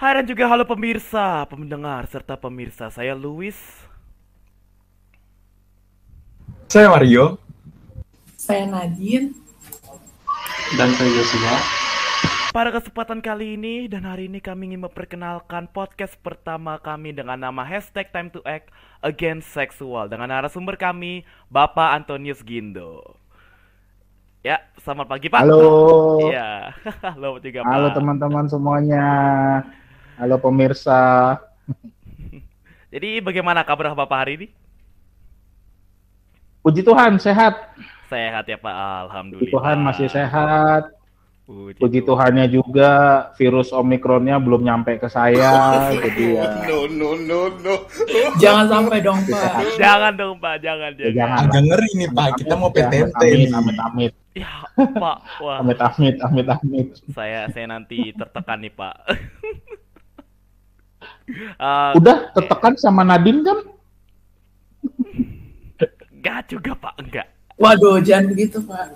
Hai dan juga halo pemirsa, pendengar serta pemirsa. Saya Luis. Saya Mario. Saya Nadine. Dan saya Joshua. Pada kesempatan kali ini dan hari ini kami ingin memperkenalkan podcast pertama kami dengan nama hashtag Time to Act Against Sexual dengan narasumber kami Bapak Antonius Gindo. Ya, selamat pagi Pak. Halo. Iya, halo juga Pak. Halo teman-teman semuanya. Halo pemirsa. Jadi bagaimana kabar Bapak hari ini? Puji Tuhan sehat. Sehat ya Pak, Alhamdulillah. Puji Tuhan masih sehat. Puji, Puji Tuhannya juga virus Omikronnya belum nyampe ke saya. jadi ya. No, no, no, no. Jangan sampai dong, Pak. Jangan dong Pak, jangan Ya, jangan. jangan. Agak ngeri nih Pak, kita mau PTT Amit, nih. amit, amit, Ya Pak, wah amit, amit, amit, amit. saya saya nanti tertekan nih Pak. Eh, Udah tertekan sama Nadine kan? enggak juga Pak, enggak. Waduh, jangan begitu, Pak.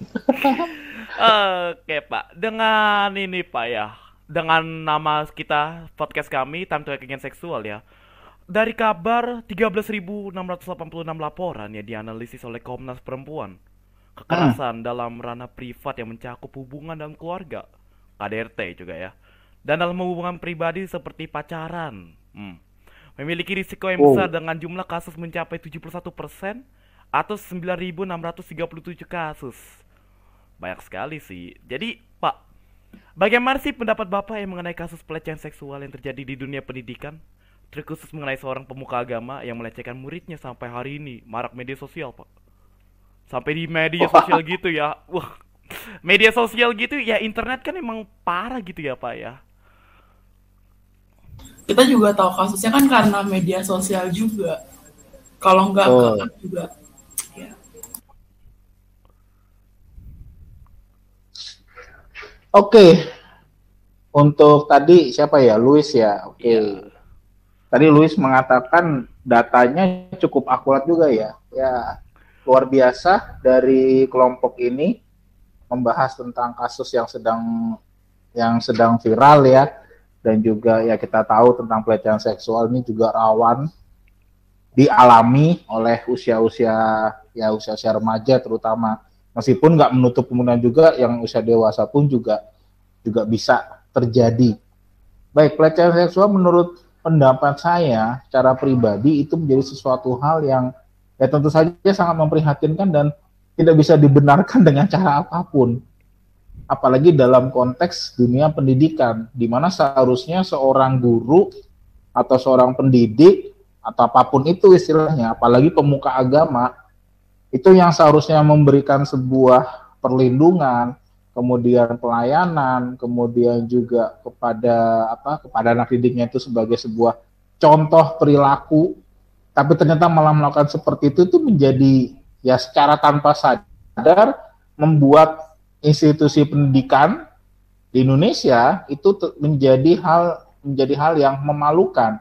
Oke Pak, dengan ini Pak ya, dengan nama kita podcast kami Time to Act Against Seksual ya. Dari kabar 13.686 laporan ya dianalisis oleh Komnas Perempuan. Kekerasan dalam ranah privat yang mencakup hubungan dalam keluarga, KDRT juga ya. Dan dalam hubungan pribadi seperti pacaran. Hmm. Memiliki risiko yang besar dengan jumlah kasus mencapai 71% atau 9.637 kasus. Banyak sekali sih. Jadi, Pak, bagaimana sih pendapat Bapak yang mengenai kasus pelecehan seksual yang terjadi di dunia pendidikan? Terkhusus mengenai seorang pemuka agama yang melecehkan muridnya sampai hari ini, marak media sosial, Pak. Sampai di media sosial gitu ya. Wah, media sosial gitu ya internet kan emang parah gitu ya, Pak ya. Kita juga tahu kasusnya kan karena media sosial juga. Kalau nggak Oh. kan juga. Ya. Oke. Untuk tadi siapa ya? Luis ya. Oke. Iya. Tadi Luis mengatakan datanya cukup akurat juga ya. Ya, luar biasa dari kelompok ini membahas tentang kasus yang sedang yang sedang viral ya dan juga ya kita tahu tentang pelecehan seksual ini juga rawan dialami oleh usia-usia ya usia-usia remaja terutama meskipun nggak menutup kemungkinan juga yang usia dewasa pun juga juga bisa terjadi. Baik, pelecehan seksual menurut pendapat saya secara pribadi itu menjadi sesuatu hal yang ya tentu saja sangat memprihatinkan dan tidak bisa dibenarkan dengan cara apa pun. Apalagi dalam konteks dunia pendidikan, di mana seharusnya seorang guru atau seorang pendidik atau apa pun itu istilahnya, apalagi pemuka agama, itu yang seharusnya memberikan sebuah perlindungan, kemudian pelayanan, kemudian juga kepada apa kepada anak didiknya itu sebagai sebuah contoh perilaku, tapi ternyata malah melakukan seperti itu itu menjadi ya secara tanpa sadar membuat institusi pendidikan di Indonesia itu menjadi hal menjadi hal yang memalukan.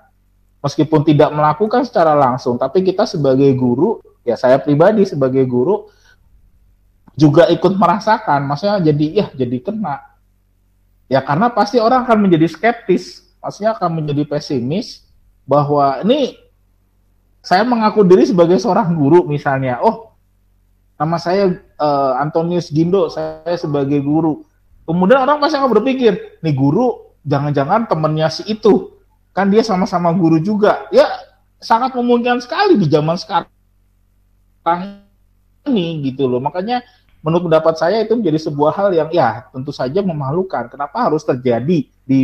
Meskipun tidak melakukan secara langsung tapi kita sebagai guru ya saya pribadi sebagai guru juga ikut merasakan. Maksudnya jadi ya jadi kena. Ya karena pasti orang akan menjadi skeptis. Maksudnya akan menjadi pesimis bahwa ini saya mengaku diri sebagai seorang guru misalnya. Oh nama saya eh, Antonius Gindo saya sebagai guru. Kemudian orang pasti akan berpikir nih guru jangan-jangan temennya si itu. Kan dia sama-sama guru juga. Ya sangat memungkinkan sekali di zaman sekarang ini gitu loh. Makanya menurut pendapat saya itu menjadi sebuah hal yang ya tentu saja memalukan. Kenapa harus terjadi di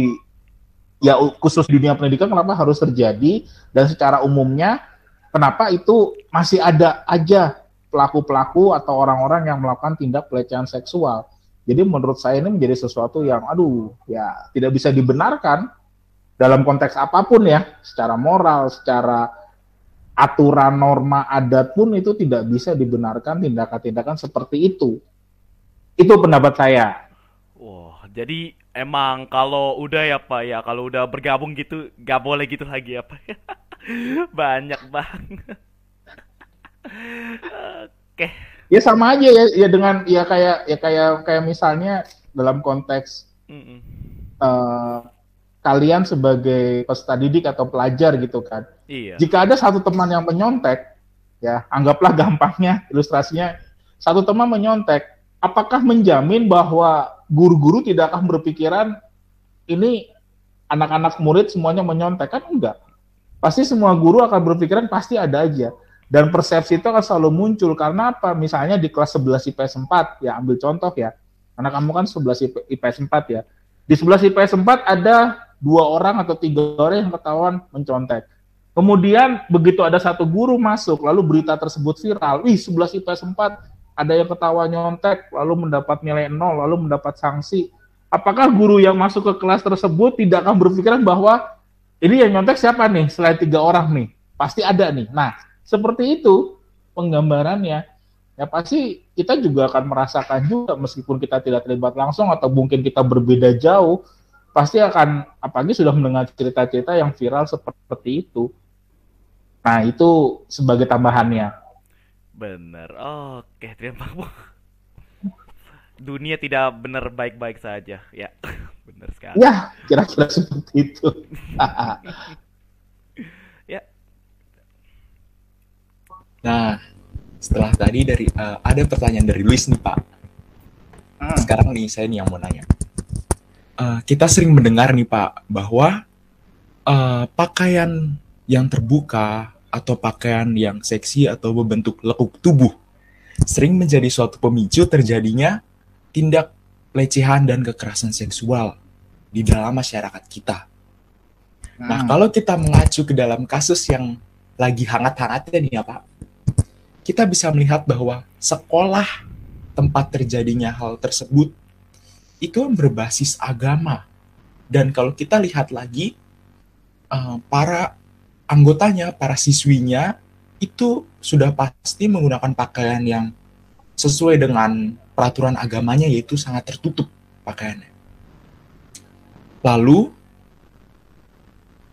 ya khusus dunia pendidikan kenapa harus terjadi? Dan secara umumnya kenapa itu masih ada aja pelaku-pelaku atau orang-orang yang melakukan tindak pelecehan seksual. Jadi menurut saya ini menjadi sesuatu yang aduh ya tidak bisa dibenarkan dalam konteks apa pun ya, secara moral, secara aturan norma adat pun itu tidak bisa dibenarkan tindakan-tindakan seperti itu. Itu pendapat saya. Wah, jadi emang kalau udah ya Pak ya, kalau udah bergabung gitu gak boleh gitu lagi ya Pak. Banyak banget. Oke. Ya sama aja ya, ya dengan ya kayak ya kayak kayak misalnya dalam konteks Mm-mm. eh, kalian sebagai peserta didik atau pelajar gitu kan. Iya. Jika ada satu teman yang menyontek, ya anggaplah gampangnya ilustrasinya satu teman menyontek, apakah menjamin bahwa guru-guru tidak akan berpikiran ini anak-anak murid semuanya menyontek kan enggak. Pasti semua guru akan berpikiran pasti ada aja. Dan persepsi itu akan selalu muncul karena apa? Misalnya di kelas 11 IPS 4 ya ambil contoh ya. Karena kamu kan 11 IPS 4 ya. Di 11 IPS 4 ada dua orang atau tiga orang yang ketahuan mencontek. Kemudian begitu ada satu guru masuk, lalu berita tersebut viral, wih 11 IPS 4 ada yang ketahuan nyontek, lalu mendapat nilai nol, lalu mendapat sanksi. Apakah guru yang masuk ke kelas tersebut tidak akan berpikiran bahwa ini yang nyontek siapa nih selain tiga orang nih? Pasti ada nih. Nah, seperti itu penggambarannya. Ya pasti kita juga akan merasakan juga meskipun kita tidak terlibat langsung atau mungkin kita berbeda jauh, pasti akan apalagi sudah mendengar cerita-cerita yang viral seperti itu. Nah, itu sebagai tambahannya. Bener. Oke, terima kasih. Dunia tidak benar baik-baik saja. Ya, benar sekali. Ya, kira-kira seperti itu. ya. Nah, setelah tadi dari uh, ada pertanyaan dari Luis nih, Pak. Hmm. Sekarang nih saya nih yang mau nanya uh, kita sering mendengar nih Pak bahwa uh, pakaian yang terbuka atau pakaian yang seksi atau berbentuk lekuk tubuh sering menjadi suatu pemicu terjadinya tindak pelecehan dan kekerasan seksual di dalam masyarakat kita. Nah, hmm. kalau kita mengacu ke dalam kasus yang lagi hangat-hangatnya nih ya Pak, kita bisa melihat bahwa sekolah tempat terjadinya hal tersebut itu berbasis agama. Dan kalau kita lihat lagi, uh, para anggotanya, para siswinya, itu sudah pasti menggunakan pakaian yang sesuai dengan peraturan agamanya, yaitu sangat tertutup pakaiannya. Lalu,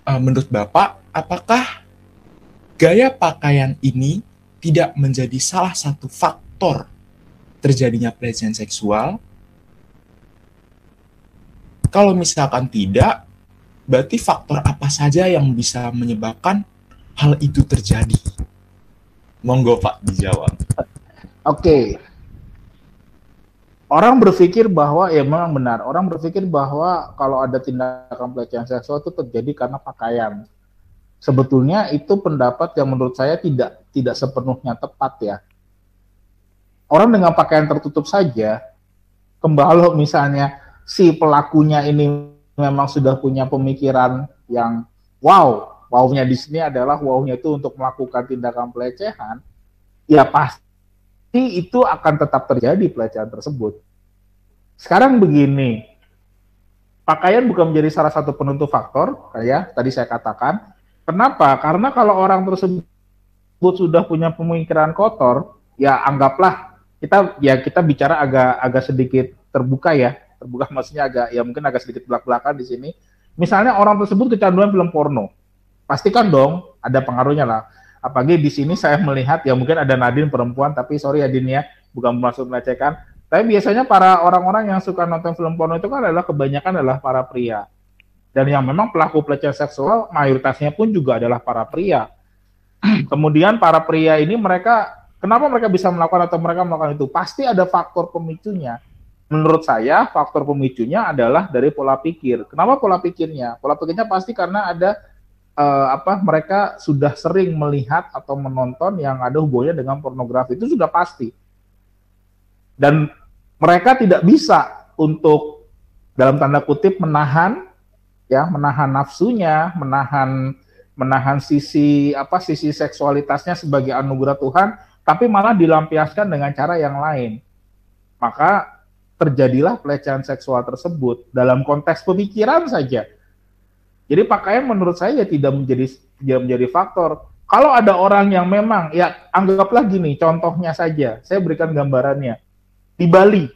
uh, menurut Bapak, apakah gaya pakaian ini tidak menjadi salah satu faktor terjadinya pelecehan seksual kalau misalkan tidak, berarti faktor apa saja yang bisa menyebabkan hal itu terjadi? Monggo Pak dijawab. Oke. Orang berpikir bahwa ya memang benar. Orang berpikir bahwa kalau ada tindakan pelecehan seksual itu terjadi karena pakaian. Sebetulnya itu pendapat yang menurut saya tidak tidak sepenuhnya tepat ya. Orang dengan pakaian tertutup saja, kembali misalnya si pelakunya ini memang sudah punya pemikiran yang wow, wownya di sini adalah wownya itu untuk melakukan tindakan pelecehan, ya pasti itu akan tetap terjadi pelecehan tersebut. Sekarang begini, pakaian bukan menjadi salah satu penentu faktor, kayak tadi saya katakan. Kenapa? Karena kalau orang tersebut sudah punya pemikiran kotor, ya anggaplah kita ya kita bicara agak agak sedikit terbuka ya terbuka maksudnya agak ya mungkin agak sedikit belak-belakan di sini. Misalnya orang tersebut kecanduan film porno, pastikan dong ada pengaruhnya lah. Apalagi di sini saya melihat ya mungkin ada Nadine perempuan, tapi sorry ya Din ya, bukan maksud melecehkan. Tapi biasanya para orang-orang yang suka nonton film porno itu kan adalah kebanyakan adalah para pria. Dan yang memang pelaku pelecehan seksual mayoritasnya pun juga adalah para pria. Kemudian para pria ini mereka kenapa mereka bisa melakukan atau mereka melakukan itu? Pasti ada faktor pemicunya menurut saya faktor pemicunya adalah dari pola pikir. Kenapa pola pikirnya? Pola pikirnya pasti karena ada uh, apa mereka sudah sering melihat atau menonton yang ada hubungannya dengan pornografi itu sudah pasti. Dan mereka tidak bisa untuk dalam tanda kutip menahan ya, menahan nafsunya, menahan menahan sisi apa sisi seksualitasnya sebagai anugerah Tuhan, tapi malah dilampiaskan dengan cara yang lain. Maka terjadilah pelecehan seksual tersebut dalam konteks pemikiran saja. Jadi pakaian menurut saya ya tidak menjadi tidak menjadi faktor. Kalau ada orang yang memang ya anggaplah gini, contohnya saja, saya berikan gambarannya. Di Bali,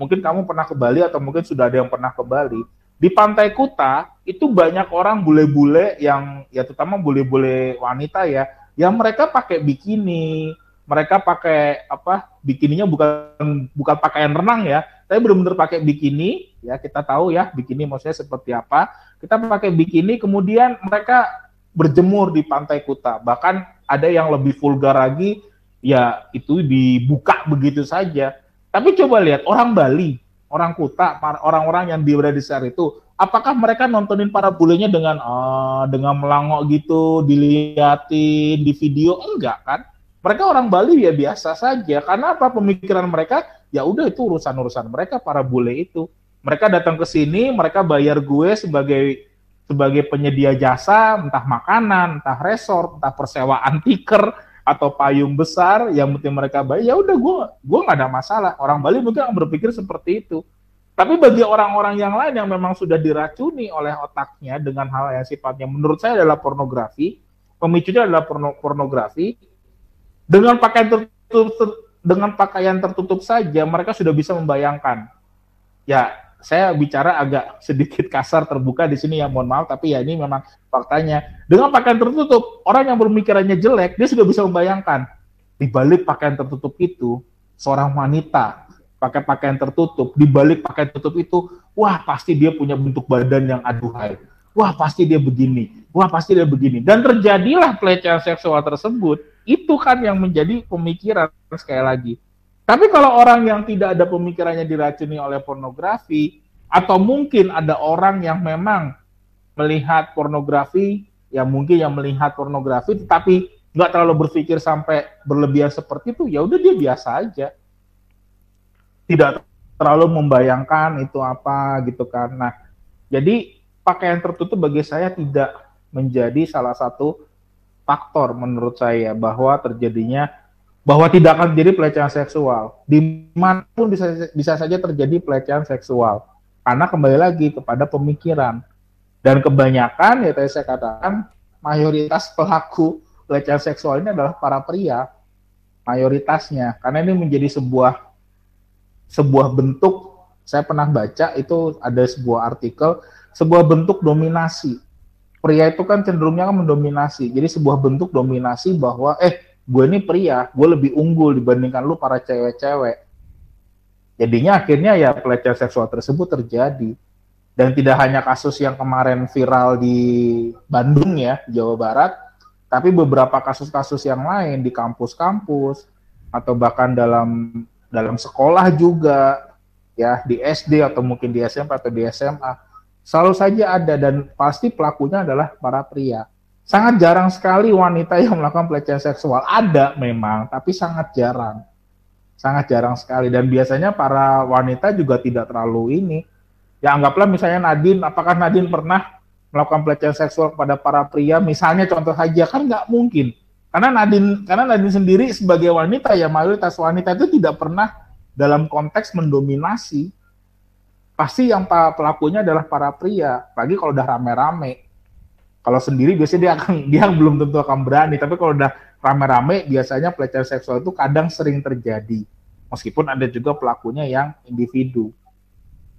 mungkin kamu pernah ke Bali atau mungkin sudah ada yang pernah ke Bali. Di Pantai Kuta itu banyak orang bule-bule yang ya terutama bule-bule wanita ya, yang mereka pakai bikini, mereka pakai apa bikininya bukan bukan pakaian renang ya tapi benar-benar pakai bikini, ya kita tahu ya bikini maksudnya seperti apa. Kita pakai bikini, kemudian mereka berjemur di pantai Kuta. Bahkan ada yang lebih vulgar lagi, ya itu dibuka begitu saja. Tapi coba lihat orang Bali, orang Kuta, orang-orang yang berada di sekitar itu, apakah mereka nontonin para bulenya dengan uh, dengan melangok gitu, diliatin di video? Enggak kan? Mereka orang Bali ya biasa saja. Karena apa? Pemikiran mereka ya udah itu urusan-urusan mereka para bule itu. Mereka datang ke sini, mereka bayar gue sebagai sebagai penyedia jasa, entah makanan, entah resort, entah persewaan tiker atau payung besar yang mungkin mereka bayar, ya udah gue gue nggak ada masalah. Orang Bali mungkin berpikir seperti itu. Tapi bagi orang-orang yang lain yang memang sudah diracuni oleh otaknya dengan hal yang sifatnya menurut saya adalah pornografi, pemicunya adalah porno, pornografi, dengan pakaian tertutup dengan pakaian tertutup saja mereka sudah bisa membayangkan. Ya, saya bicara agak sedikit kasar terbuka di sini ya, mohon maaf tapi ya ini memang faktanya. Dengan pakaian tertutup, orang yang bermikirannya jelek dia sudah bisa membayangkan di balik pakaian tertutup itu seorang wanita pakai pakaian tertutup, di balik pakaian tertutup itu, wah pasti dia punya bentuk badan yang aduhai. Wah pasti dia begini, wah pasti dia begini. Dan terjadilah pelecehan seksual tersebut itu kan yang menjadi pemikiran sekali lagi. Tapi kalau orang yang tidak ada pemikirannya diracuni oleh pornografi, atau mungkin ada orang yang memang melihat pornografi, ya mungkin yang melihat pornografi, tetapi nggak terlalu berpikir sampai berlebihan seperti itu, ya udah dia biasa aja. Tidak terlalu membayangkan itu apa gitu kan. Nah, jadi pakaian tertutup bagi saya tidak menjadi salah satu faktor menurut saya bahwa terjadinya bahwa tidak akan terjadi pelecehan seksual. Di mana pun bisa bisa saja terjadi pelecehan seksual. Karena kembali lagi kepada pemikiran. Dan kebanyakan ya tadi saya katakan mayoritas pelaku pelecehan seksual ini adalah para pria. Mayoritasnya karena ini menjadi sebuah sebuah bentuk saya pernah baca itu ada sebuah artikel sebuah bentuk dominasi pria itu kan cenderungnya kan mendominasi. Jadi sebuah bentuk dominasi bahwa eh gue ini pria, gue lebih unggul dibandingkan lu para cewek-cewek. Jadinya akhirnya ya pelecehan seksual tersebut terjadi. Dan tidak hanya kasus yang kemarin viral di Bandung ya, Jawa Barat, tapi beberapa kasus-kasus yang lain di kampus-kampus atau bahkan dalam dalam sekolah juga ya di SD atau mungkin di SMP atau di SMA selalu saja ada dan pasti pelakunya adalah para pria. Sangat jarang sekali wanita yang melakukan pelecehan seksual. Ada memang, tapi sangat jarang. Sangat jarang sekali dan biasanya para wanita juga tidak terlalu ini. Ya anggaplah misalnya Nadine, apakah Nadine pernah melakukan pelecehan seksual kepada para pria? Misalnya contoh saja kan nggak mungkin. Karena Nadine, karena Nadine sendiri sebagai wanita ya mayoritas wanita itu tidak pernah dalam konteks mendominasi pasti yang pelakunya adalah para pria, pagi kalau udah rame-rame. Kalau sendiri biasanya dia akan dia belum tentu akan berani, tapi kalau udah rame-rame biasanya pelecehan seksual itu kadang sering terjadi. Meskipun ada juga pelakunya yang individu.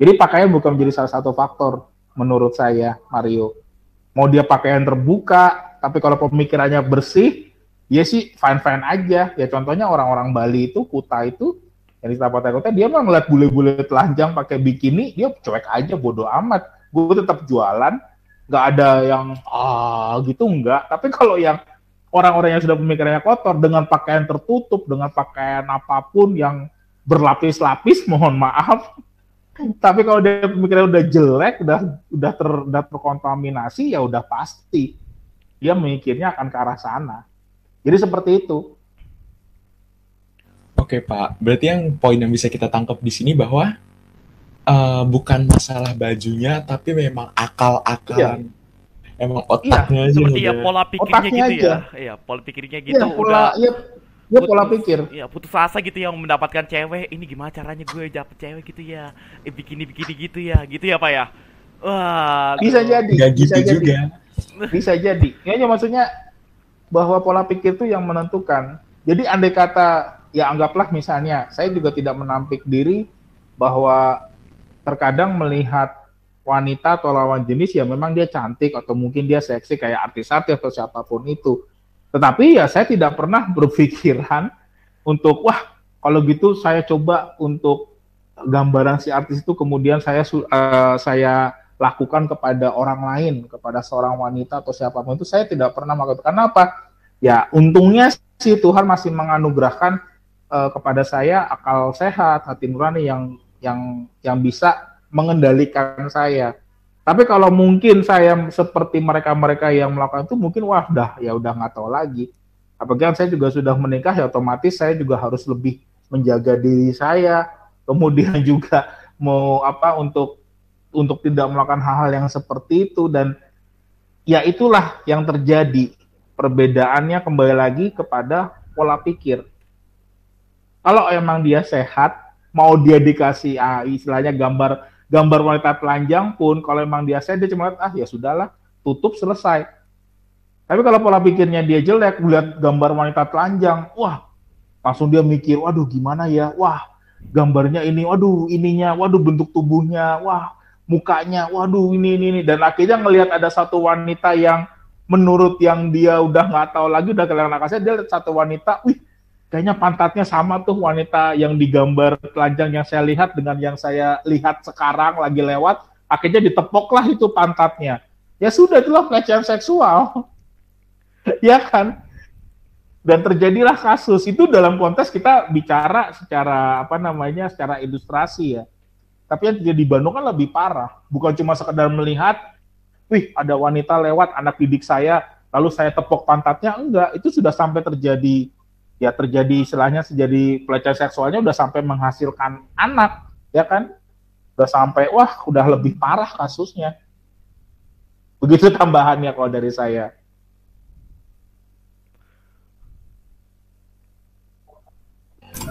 Jadi pakaian bukan menjadi salah satu faktor menurut saya, Mario. Mau dia pakaian terbuka, tapi kalau pemikirannya bersih, ya sih fine-fine aja. Ya contohnya orang-orang Bali itu, Kuta itu, yang di Kabupaten Kota dia mah ngeliat bule-bule telanjang pakai bikini dia cuek aja bodoh amat gue tetap jualan nggak ada yang ah gitu enggak tapi kalau yang orang-orang yang sudah pemikirannya kotor dengan pakaian tertutup dengan pakaian apa pun yang berlapis-lapis mohon maaf. Tapi kalau dia pemikirannya udah jelek udah udah ter, udah terkontaminasi ya udah pasti dia mikirnya akan ke arah sana. Jadi seperti itu. Oke Pak, berarti yang poin yang bisa kita tangkap di sini bahwa uh, bukan masalah bajunya, tapi memang akal-akalan, iya. emang otaknya iya, aja. Seperti ya pola pikirnya otaknya gitu aja. ya, iya pola pikirnya gitu. Iya, pola, udah, iya, dia pola pikir. Iya, putus asa gitu yang mendapatkan cewek. Ini gimana caranya gue dapet cewek gitu ya? Eh, bikini bikini gitu ya, gitu ya Pak ya? Wah, bisa aduh. jadi. Gak bisa gitu juga. Bisa jadi. Kayaknya maksudnya bahwa pola pikir itu yang menentukan. Jadi andai kata ya anggaplah misalnya saya juga tidak menampik diri bahwa terkadang melihat wanita atau lawan jenis ya memang dia cantik atau mungkin dia seksi kayak artis-artis atau siapa pun itu. Tetapi ya saya tidak pernah berpikiran untuk wah kalau gitu saya coba untuk gambaran si artis itu kemudian saya uh, saya lakukan kepada orang lain, kepada seorang wanita atau siapa pun itu saya tidak pernah melakukan. Karena apa? Ya untungnya sih Tuhan masih menganugerahkan uh, kepada saya akal sehat, hati nurani yang yang yang bisa mengendalikan saya. Tapi kalau mungkin saya seperti mereka-mereka yang melakukan itu mungkin wah dah ya udah nggak tahu lagi. Apalagi saya juga sudah menikah ya otomatis saya juga harus lebih menjaga diri saya. Kemudian juga mau apa untuk untuk tidak melakukan hal-hal yang seperti itu dan ya itulah yang terjadi. Perbedaannya kembali lagi kepada pola pikir. Kalau emang dia sehat, mau dia dikasih ah, istilahnya gambar gambar wanita telanjang pun kalau emang dia sehat dia cuma ah ya sudahlah tutup selesai. Tapi kalau pola pikirnya dia jelek, melihat gambar wanita telanjang, wah langsung dia mikir, waduh gimana ya, wah gambarnya ini, waduh ininya, waduh bentuk tubuhnya, wah mukanya, waduh ini ini, ini. dan akhirnya ngelihat ada satu wanita yang menurut yang dia udah nggak tahu lagi udah kehilangan akasnya dia lihat satu wanita, wih kayaknya pantatnya sama tuh wanita yang digambar telanjang yang saya lihat dengan yang saya lihat sekarang lagi lewat, akhirnya ditepoklah itu pantatnya. Ya sudah itulah pelecehan seksual. ya kan? Dan terjadilah kasus itu dalam konteks kita bicara secara apa namanya secara ilustrasi ya. Tapi yang terjadi di Bandung kan lebih parah. Bukan cuma sekedar melihat, wih ada wanita lewat anak didik saya, lalu saya tepok pantatnya. Enggak, itu sudah sampai terjadi ya terjadi istilahnya sejadi pelecehan seksualnya udah sampai menghasilkan anak ya kan udah sampai wah udah lebih parah kasusnya begitu tambahannya kalau dari saya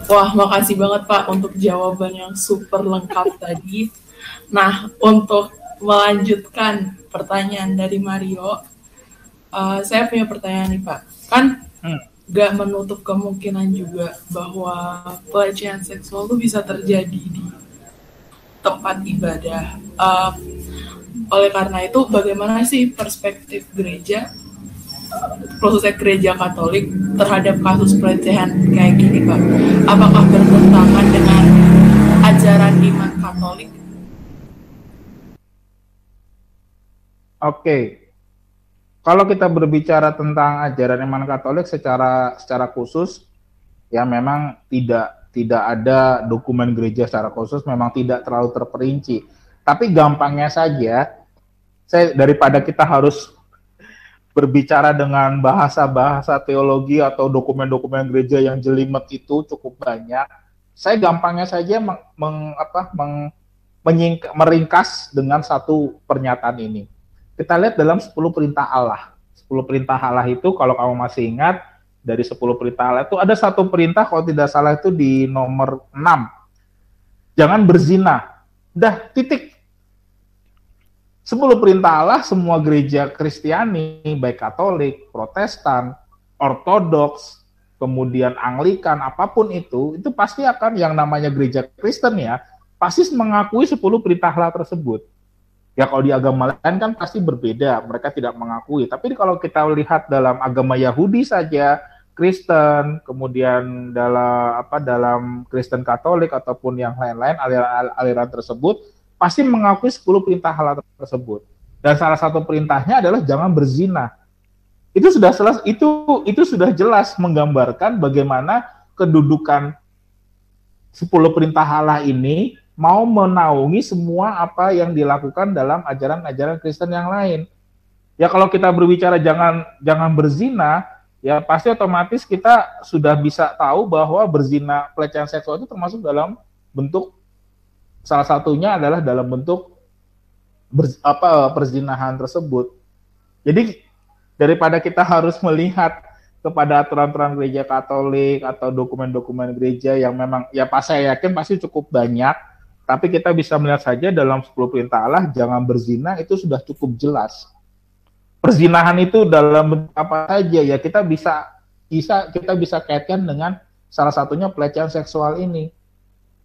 Wah, makasih banget Pak untuk jawaban yang super lengkap tadi. Nah, untuk melanjutkan pertanyaan dari Mario, uh, saya punya pertanyaan nih Pak. Kan hmm gak menutup kemungkinan juga bahwa pelecehan seksual itu bisa terjadi di tempat ibadah. Uh, oleh karena itu, bagaimana sih perspektif gereja, khususnya gereja Katolik terhadap kasus pelecehan kayak gini, Pak? Apakah bertentangan dengan ajaran iman Katolik? Oke, kalau kita berbicara tentang ajaran iman Katolik secara secara khusus, ya memang tidak tidak ada dokumen gereja secara khusus, memang tidak terlalu terperinci. Tapi gampangnya saja, saya daripada kita harus berbicara dengan bahasa-bahasa teologi atau dokumen-dokumen gereja yang jelimet itu cukup banyak. Saya gampangnya saja meng, meng, apa, meng, meringkas dengan satu pernyataan ini kita lihat dalam 10 perintah Allah. 10 perintah Allah itu kalau kamu masih ingat dari 10 perintah Allah itu ada satu perintah kalau tidak salah itu di nomor 6. Jangan berzina. Dah titik. 10 perintah Allah semua gereja Kristiani baik Katolik, Protestan, Ortodoks, kemudian Anglikan apa pun itu itu pasti akan yang namanya gereja Kristen ya pasti mengakui 10 perintah Allah tersebut Ya kalau di agama lain kan pasti berbeda, mereka tidak mengakui. Tapi kalau kita lihat dalam agama Yahudi saja, Kristen, kemudian dalam apa dalam Kristen Katolik ataupun yang lain-lain aliran, aliran tersebut pasti mengakui 10 perintah halal tersebut. Dan salah satu perintahnya adalah jangan berzina. Itu sudah jelas itu itu sudah jelas menggambarkan bagaimana kedudukan 10 perintah halal ini mau menaungi semua apa yang dilakukan dalam ajaran-ajaran Kristen yang lain. Ya kalau kita berbicara jangan jangan berzina, ya pasti otomatis kita sudah bisa tahu bahwa berzina pelecehan seksual itu termasuk dalam bentuk salah satunya adalah dalam bentuk ber, apa perzinahan tersebut. Jadi daripada kita harus melihat kepada aturan-aturan gereja Katolik atau dokumen-dokumen gereja yang memang ya pas saya yakin pasti cukup banyak tapi kita bisa melihat saja dalam 10 perintah Allah jangan berzina itu sudah cukup jelas. Perzinahan itu dalam apa saja ya kita bisa bisa kita bisa kaitkan dengan salah satunya pelecehan seksual ini.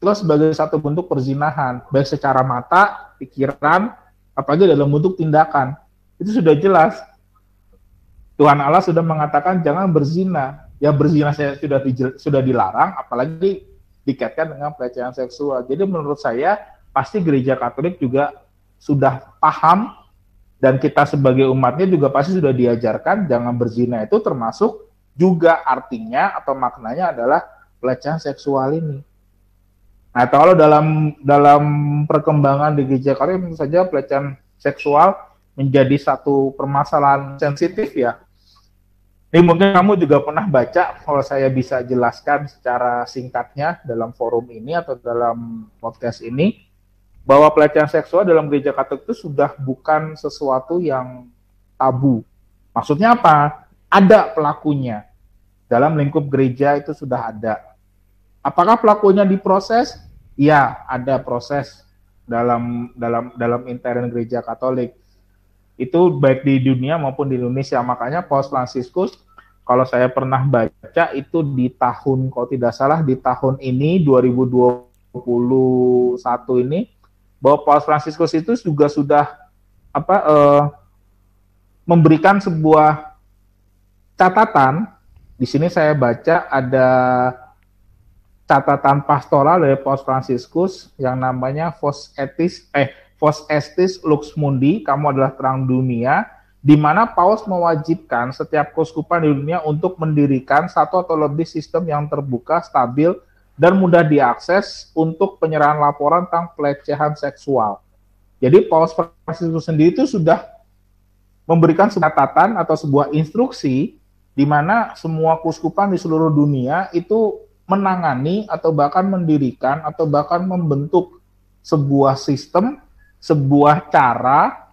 Itu sebagai satu bentuk perzinahan, baik secara mata, pikiran, apalagi dalam bentuk tindakan. Itu sudah jelas. Tuhan Allah sudah mengatakan jangan berzina. Ya berzina saya sudah sudah dilarang, apalagi dikaitkan dengan pelecehan seksual. Jadi menurut saya pasti gereja Katolik juga sudah paham dan kita sebagai umatnya juga pasti sudah diajarkan jangan berzina itu termasuk juga artinya atau maknanya adalah pelecehan seksual ini. Nah, kalau dalam dalam perkembangan di gereja Katolik tentu saja pelecehan seksual menjadi satu permasalahan sensitif ya ini mungkin kamu juga pernah baca, kalau saya bisa jelaskan secara singkatnya dalam forum ini atau dalam podcast ini, bahwa pelecehan seksual dalam gereja Katolik itu sudah bukan sesuatu yang tabu. Maksudnya apa? Ada pelakunya. Dalam lingkup gereja itu sudah ada. Apakah pelakunya diproses? Ya, ada proses dalam dalam dalam intern gereja Katolik itu baik di dunia maupun di Indonesia. Makanya Paus Fransiskus kalau saya pernah baca itu di tahun kalau tidak salah di tahun ini 2021 ini bahwa Paus Fransiskus itu juga sudah apa eh, memberikan sebuah catatan di sini saya baca ada catatan pastoral dari Paus Fransiskus yang namanya Vos Etis eh Vos Estis Lux Mundi, kamu adalah terang dunia, di mana Paus mewajibkan setiap keuskupan di dunia untuk mendirikan satu atau lebih sistem yang terbuka, stabil, dan mudah diakses untuk penyerahan laporan tentang pelecehan seksual. Jadi Paus Fransiskus sendiri itu sudah memberikan catatan atau sebuah instruksi di mana semua keuskupan di seluruh dunia itu menangani atau bahkan mendirikan atau bahkan membentuk sebuah sistem sebuah cara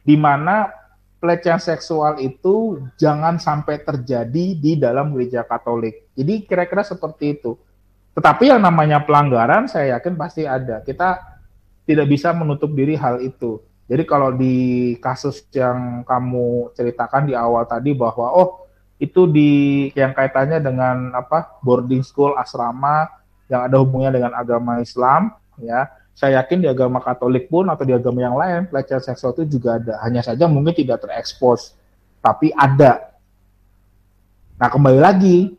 di mana pelecehan seksual itu jangan sampai terjadi di dalam gereja Katolik. Jadi kira-kira seperti itu. Tetapi yang namanya pelanggaran saya yakin pasti ada. Kita tidak bisa menutup diri hal itu. Jadi kalau di kasus yang kamu ceritakan di awal tadi bahwa oh itu di yang kaitannya dengan apa boarding school asrama yang ada hubungannya dengan agama Islam ya saya yakin di agama Katolik pun atau di agama yang lain pelecehan seksual itu juga ada. Hanya saja mungkin tidak terekspos, tapi ada. Nah kembali lagi,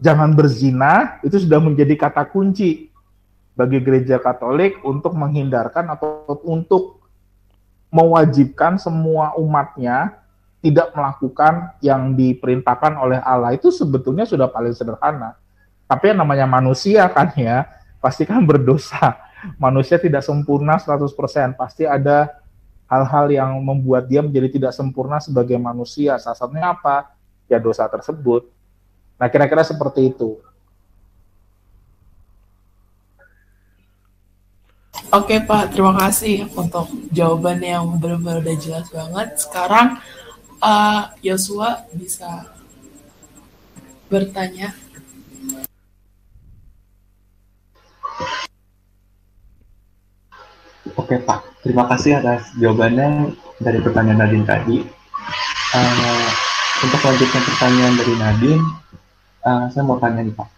jangan berzina itu sudah menjadi kata kunci bagi gereja Katolik untuk menghindarkan atau untuk mewajibkan semua umatnya tidak melakukan yang diperintahkan oleh Allah itu sebetulnya sudah paling sederhana. Tapi yang namanya manusia kan ya, pasti kan berdosa manusia tidak sempurna 100%, pasti ada hal-hal yang membuat dia menjadi tidak sempurna sebagai manusia. Salah apa? Ya dosa tersebut. Nah, kira-kira seperti itu. Oke Pak, terima kasih untuk jawaban yang benar-benar udah jelas banget. Sekarang uh, Yosua bisa bertanya. Oke Pak, terima kasih atas jawabannya dari pertanyaan Nadine tadi. Uh, untuk melanjutkan pertanyaan dari Nadine, uh, saya mau tanya nih Pak.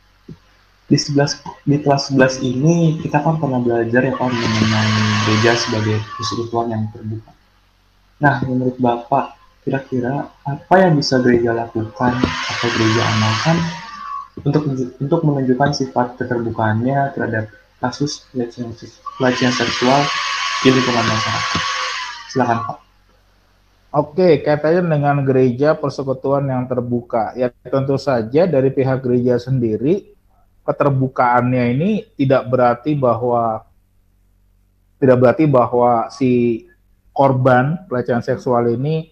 Di, 11, di kelas 11 ini kita kan pernah belajar ya Pak mengenai gereja sebagai persekutuan yang terbuka. Nah, menurut Bapak, kira-kira apa yang bisa gereja lakukan atau gereja amalkan untuk untuk menunjukkan sifat keterbukaannya terhadap kasus pelecehan seksual di lingkungan masyarakat. Silakan Pak. Oke, kaitannya dengan gereja persekutuan yang terbuka. Ya tentu saja dari pihak gereja sendiri keterbukaannya ini tidak berarti bahwa tidak berarti bahwa si korban pelecehan seksual ini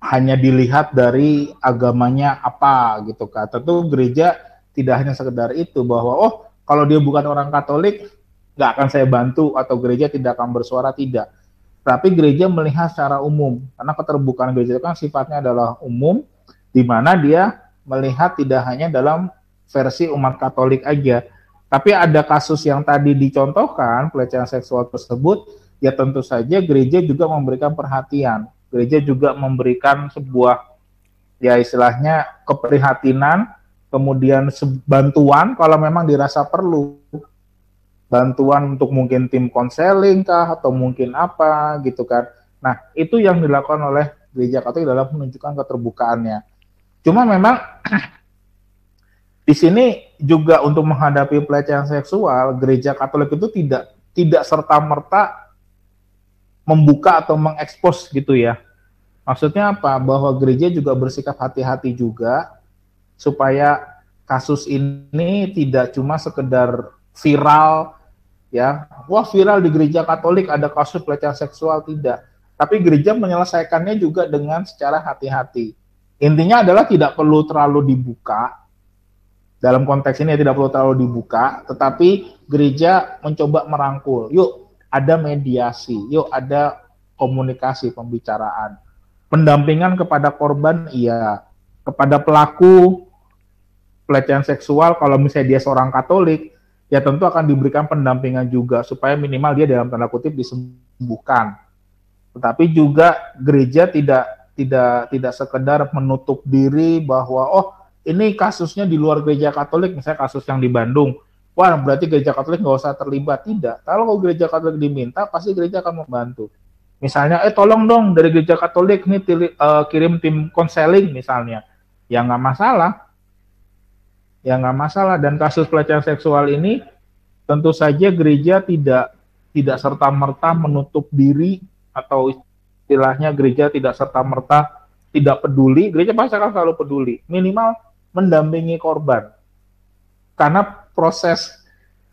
hanya dilihat dari agamanya apa gitu kan. Tentu gereja tidak hanya sekedar itu bahwa oh kalau dia bukan orang Katolik, nggak akan saya bantu atau gereja tidak akan bersuara tidak. Tapi gereja melihat secara umum, karena keterbukaan gereja itu kan sifatnya adalah umum, di mana dia melihat tidak hanya dalam versi umat Katolik aja, tapi ada kasus yang tadi dicontohkan pelecehan seksual tersebut, ya tentu saja gereja juga memberikan perhatian, gereja juga memberikan sebuah ya istilahnya keprihatinan kemudian bantuan kalau memang dirasa perlu bantuan untuk mungkin tim konseling kah atau mungkin apa gitu kan nah itu yang dilakukan oleh gereja katolik dalam menunjukkan keterbukaannya cuma memang di sini juga untuk menghadapi pelecehan seksual, gereja Katolik itu tidak tidak serta merta membuka atau mengekspos gitu ya. Maksudnya apa? Bahwa gereja juga bersikap hati-hati juga supaya kasus ini tidak cuma sekedar viral ya. Wah, viral di gereja Katolik ada kasus pelecehan seksual tidak. Tapi gereja menyelesaikannya juga dengan secara hati-hati. Intinya adalah tidak perlu terlalu dibuka, dalam konteks ini tidak perlu terlalu dibuka, tetapi gereja mencoba merangkul. Yuk ada mediasi, yuk ada komunikasi, pembicaraan. Pendampingan kepada korban, iya. Kepada pelaku pelecehan seksual, kalau misalnya dia seorang Katolik, ya tentu akan diberikan pendampingan juga supaya minimal dia dalam tanda kutip disembuhkan. Tetapi juga gereja tidak tidak tidak sekedar menutup diri bahwa oh ini kasusnya di luar gereja Katolik, misalnya kasus yang di Bandung, wah berarti gereja Katolik nggak usah terlibat. Tidak. Kalau gereja Katolik diminta, pasti gereja akan membantu. Misalnya, eh tolong dong dari gereja Katolik nih tili, uh, kirim tim konseling misalnya, ya nggak masalah, ya nggak masalah. Dan kasus pelecehan seksual ini tentu saja gereja tidak tidak serta merta menutup diri atau istilahnya gereja tidak serta merta tidak peduli, gereja pasti akan selalu peduli. Minimal mendampingi korban. Karena proses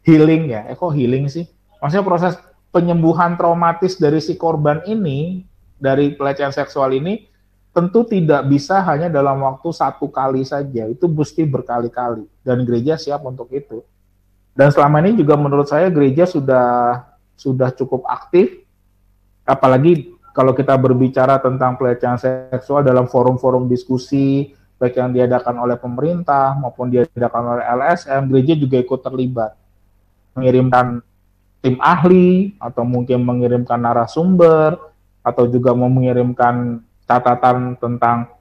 healing ya, eh kok healing sih? Maksudnya proses penyembuhan traumatis dari si korban ini, dari pelecehan seksual ini, tentu tidak bisa hanya dalam waktu satu kali saja. Itu mesti berkali-kali. Dan gereja siap untuk itu. Dan selama ini juga menurut saya gereja sudah sudah cukup aktif, apalagi kalau kita berbicara tentang pelecehan seksual dalam forum-forum diskusi, baik yang diadakan oleh pemerintah maupun diadakan oleh LSM, gereja juga ikut terlibat. Mengirimkan tim ahli atau mungkin mengirimkan narasumber atau juga mau mengirimkan catatan tentang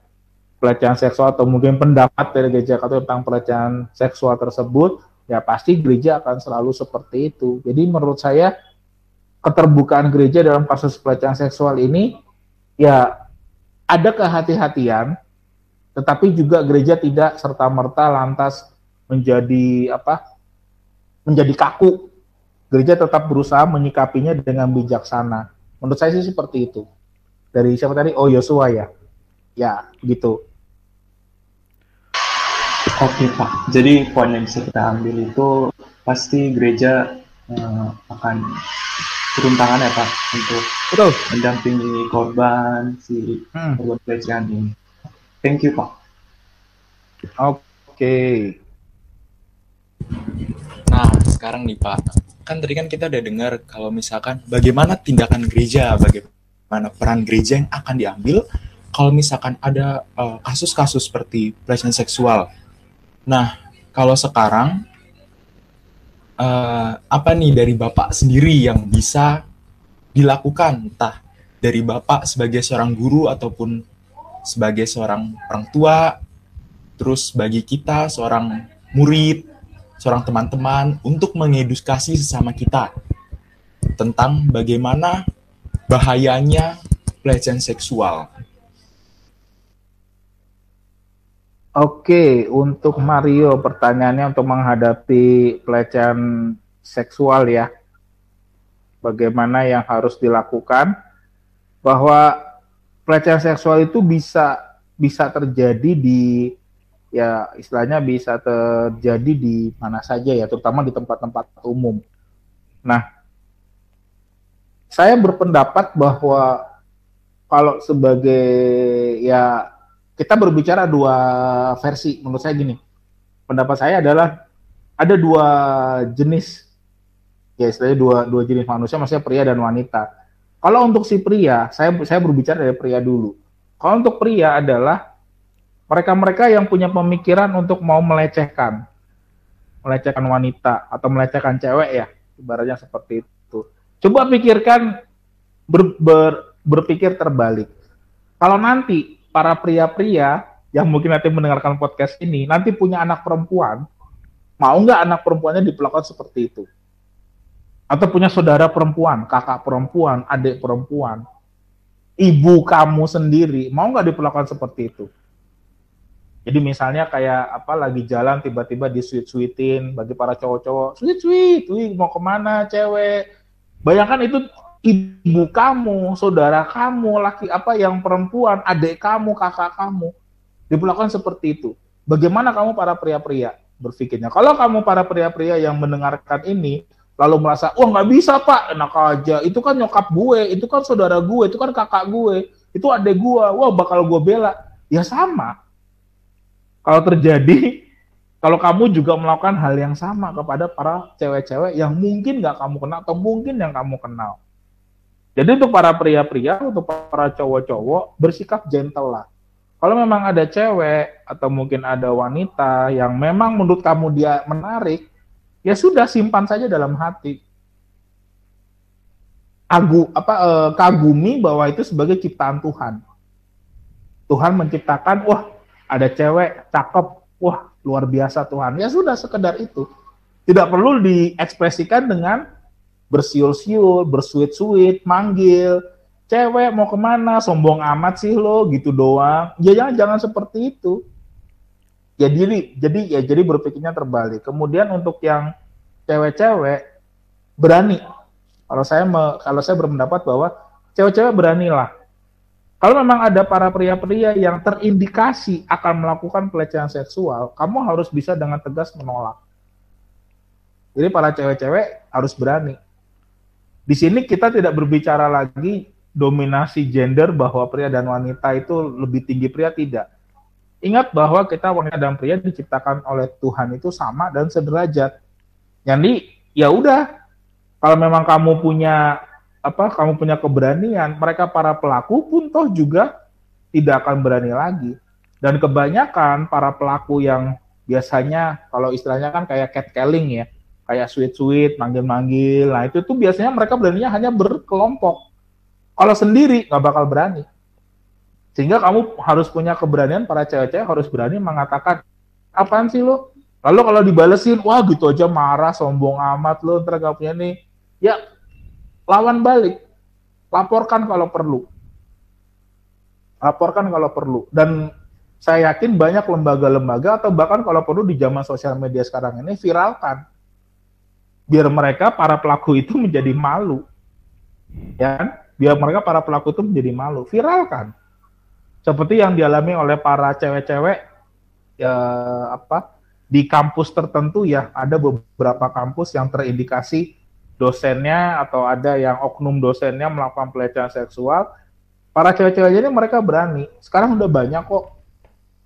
pelecehan seksual atau mungkin pendapat dari gereja atau tentang pelecehan seksual tersebut, ya pasti gereja akan selalu seperti itu. Jadi menurut saya keterbukaan gereja dalam kasus pelecehan seksual ini ya ada kehati-hatian tetapi juga gereja tidak serta merta lantas menjadi apa menjadi kaku. Gereja tetap berusaha menyikapinya dengan bijaksana. Menurut saya sih seperti itu dari siapa tadi oh Yosua ya ya gitu oke pak jadi poin yang bisa kita ambil itu pasti gereja uh, akan turun tangan ya pak untuk Betul. mendampingi korban si hmm. korban pelecehan ini Thank you, Pak. Oke. Okay. Nah, sekarang nih Pak, kan tadi kan kita udah dengar kalau misalkan bagaimana tindakan gereja, bagaimana peran gereja yang akan diambil kalau misalkan ada eh, kasus-kasus uh, seperti pelecehan seksual. Nah, kalau sekarang uh, apa nih dari Bapak sendiri yang bisa dilakukan entah dari Bapak sebagai seorang guru ataupun sebagai seorang orang tua, terus bagi kita seorang murid, seorang teman-teman untuk mengedukasi sesama kita tentang bagaimana bahayanya pelecehan seksual. Oke, untuk Mario pertanyaannya untuk menghadapi pelecehan seksual ya. Bagaimana yang harus dilakukan? Bahwa pelecehan seksual itu bisa bisa terjadi di ya istilahnya bisa terjadi di mana saja ya, terutama di tempat-tempat umum. Nah, saya berpendapat bahwa kalau sebagai ya kita berbicara dua versi menurut saya gini. Pendapat saya adalah ada dua jenis ya istilahnya dua dua jenis manusia maksudnya pria dan wanita kalau untuk si pria, saya saya berbicara dari pria dulu. Kalau untuk pria adalah mereka-mereka yang punya pemikiran untuk mau melecehkan, melecehkan wanita atau melecehkan cewek ya, ibaratnya seperti itu. Coba pikirkan ber, ber, berpikir terbalik. Kalau nanti para pria-pria yang mungkin nanti mendengarkan podcast ini nanti punya anak perempuan, mau nggak anak perempuannya diperlakukan seperti itu? atau punya saudara perempuan, kakak perempuan, adik perempuan, ibu kamu sendiri, mau nggak diperlakukan seperti itu? Jadi misalnya kayak apa lagi jalan tiba-tiba di sweet sweetin bagi para cowok-cowok, sweet sweet, wih mau ke mana cewek? Bayangkan itu ibu kamu, saudara kamu, laki apa yang perempuan, adik kamu, kakak kamu diperlakukan seperti itu. Bagaimana kamu para pria-pria berpikirnya? Kalau kamu para pria-pria yang mendengarkan ini lalu merasa, wah nggak bisa pak, enak aja, itu kan nyokap gue, itu kan saudara gue, itu kan kakak gue, itu adik gue, wah bakal gue bela. Ya sama, kalau terjadi kalau kamu juga melakukan hal yang sama kepada para cewek-cewek yang mungkin nggak kamu kenal atau mungkin yang kamu kenal. Jadi untuk para pria-pria, untuk para cowok-cowok, bersikap gentle lah. Kalau memang ada cewek atau mungkin ada wanita yang memang menurut kamu dia menarik, ya sudah simpan saja dalam hati. Agu apa eh, kagumi bahwa itu sebagai ciptaan Tuhan. Tuhan menciptakan, wah ada cewek cakep, wah luar biasa Tuhan. Ya sudah sekedar itu. Tidak perlu diekspresikan dengan bersiul-siul, bersuit-suit, manggil, cewek mau ke mana, sombong amat sih lo, gitu doang. Ya jangan jangan seperti itu. Ya jadi jadi ya jadi berpikirnya terbalik. Kemudian untuk yang cewek-cewek berani. Kalau saya kalau saya berpendapat bahwa cewek-cewek beranilah kalau memang ada para pria-pria yang terindikasi akan melakukan pelecehan seksual, kamu harus bisa dengan tegas menolak. Jadi para cewek-cewek harus berani. Di sini kita tidak berbicara lagi dominasi gender bahwa pria dan wanita itu lebih tinggi pria tidak. Ingat bahwa kita wanita dan pria diciptakan oleh Tuhan itu sama dan sederajat. Jadi ya udah, kalau memang kamu punya apa kamu punya keberanian, mereka para pelaku pun toh juga tidak akan berani lagi. Dan kebanyakan para pelaku yang biasanya kalau istilahnya kan kayak catcalling ya, kayak sweet-sweet, manggil-manggil, nah itu tuh biasanya mereka beraninya hanya berkelompok. Kalau sendiri nggak bakal berani. Sehingga kamu harus punya keberanian para cewek-cewek harus berani mengatakan apaan sih lo? Lalu kalau dibalesin, wah gitu aja marah, sombong amat lo, ntar punya nih. Ya lawan balik, laporkan kalau perlu. Laporkan kalau perlu. Dan saya yakin banyak lembaga-lembaga atau bahkan kalau perlu di zaman sosial media sekarang ini viralkan. Biar mereka para pelaku itu menjadi malu. Ya kan? Biar mereka para pelaku itu menjadi malu. Viralkan. Seperti yang dialami oleh para cewek-cewek ya apa di kampus tertentu ya ada beberapa kampus yang terindikasi dosennya atau ada yang oknum dosennya melakukan pelecehan seksual, para cewek-cewek ini mereka berani. Sekarang udah banyak kok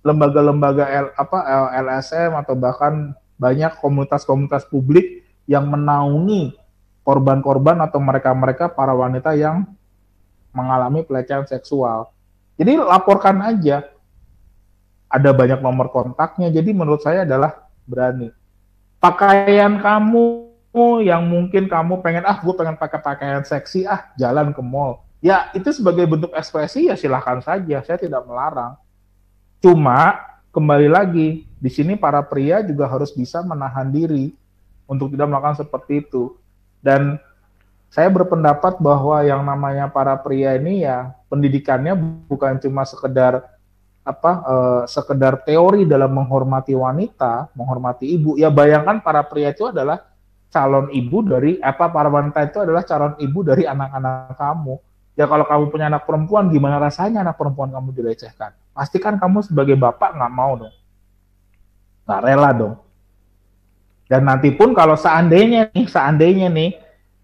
lembaga-lembaga L, apa LSM atau bahkan banyak komunitas-komunitas publik yang menaungi korban-korban atau mereka-mereka para wanita yang mengalami pelecehan seksual. Jadi laporkan aja. Ada banyak nomor kontaknya. Jadi menurut saya adalah berani. Pakaian kamu yang mungkin kamu pengen ah gue pengen pakai pakaian seksi ah jalan ke mall. Ya itu sebagai bentuk ekspresi ya silahkan saja saya tidak melarang. Cuma kembali lagi di sini para pria juga harus bisa menahan diri untuk tidak melakukan seperti itu. Dan saya berpendapat bahwa yang namanya para pria ini ya pendidikannya bukan cuma sekedar apa eh, sekedar teori dalam menghormati wanita, menghormati ibu. Ya bayangkan para pria itu adalah calon ibu dari apa para wanita itu adalah calon ibu dari anak-anak kamu. Ya kalau kamu punya anak perempuan, gimana rasanya anak perempuan kamu dilecehkan? Pastikan kamu sebagai bapak nggak mau dong, nggak rela dong. Dan nanti pun kalau seandainya nih, seandainya nih,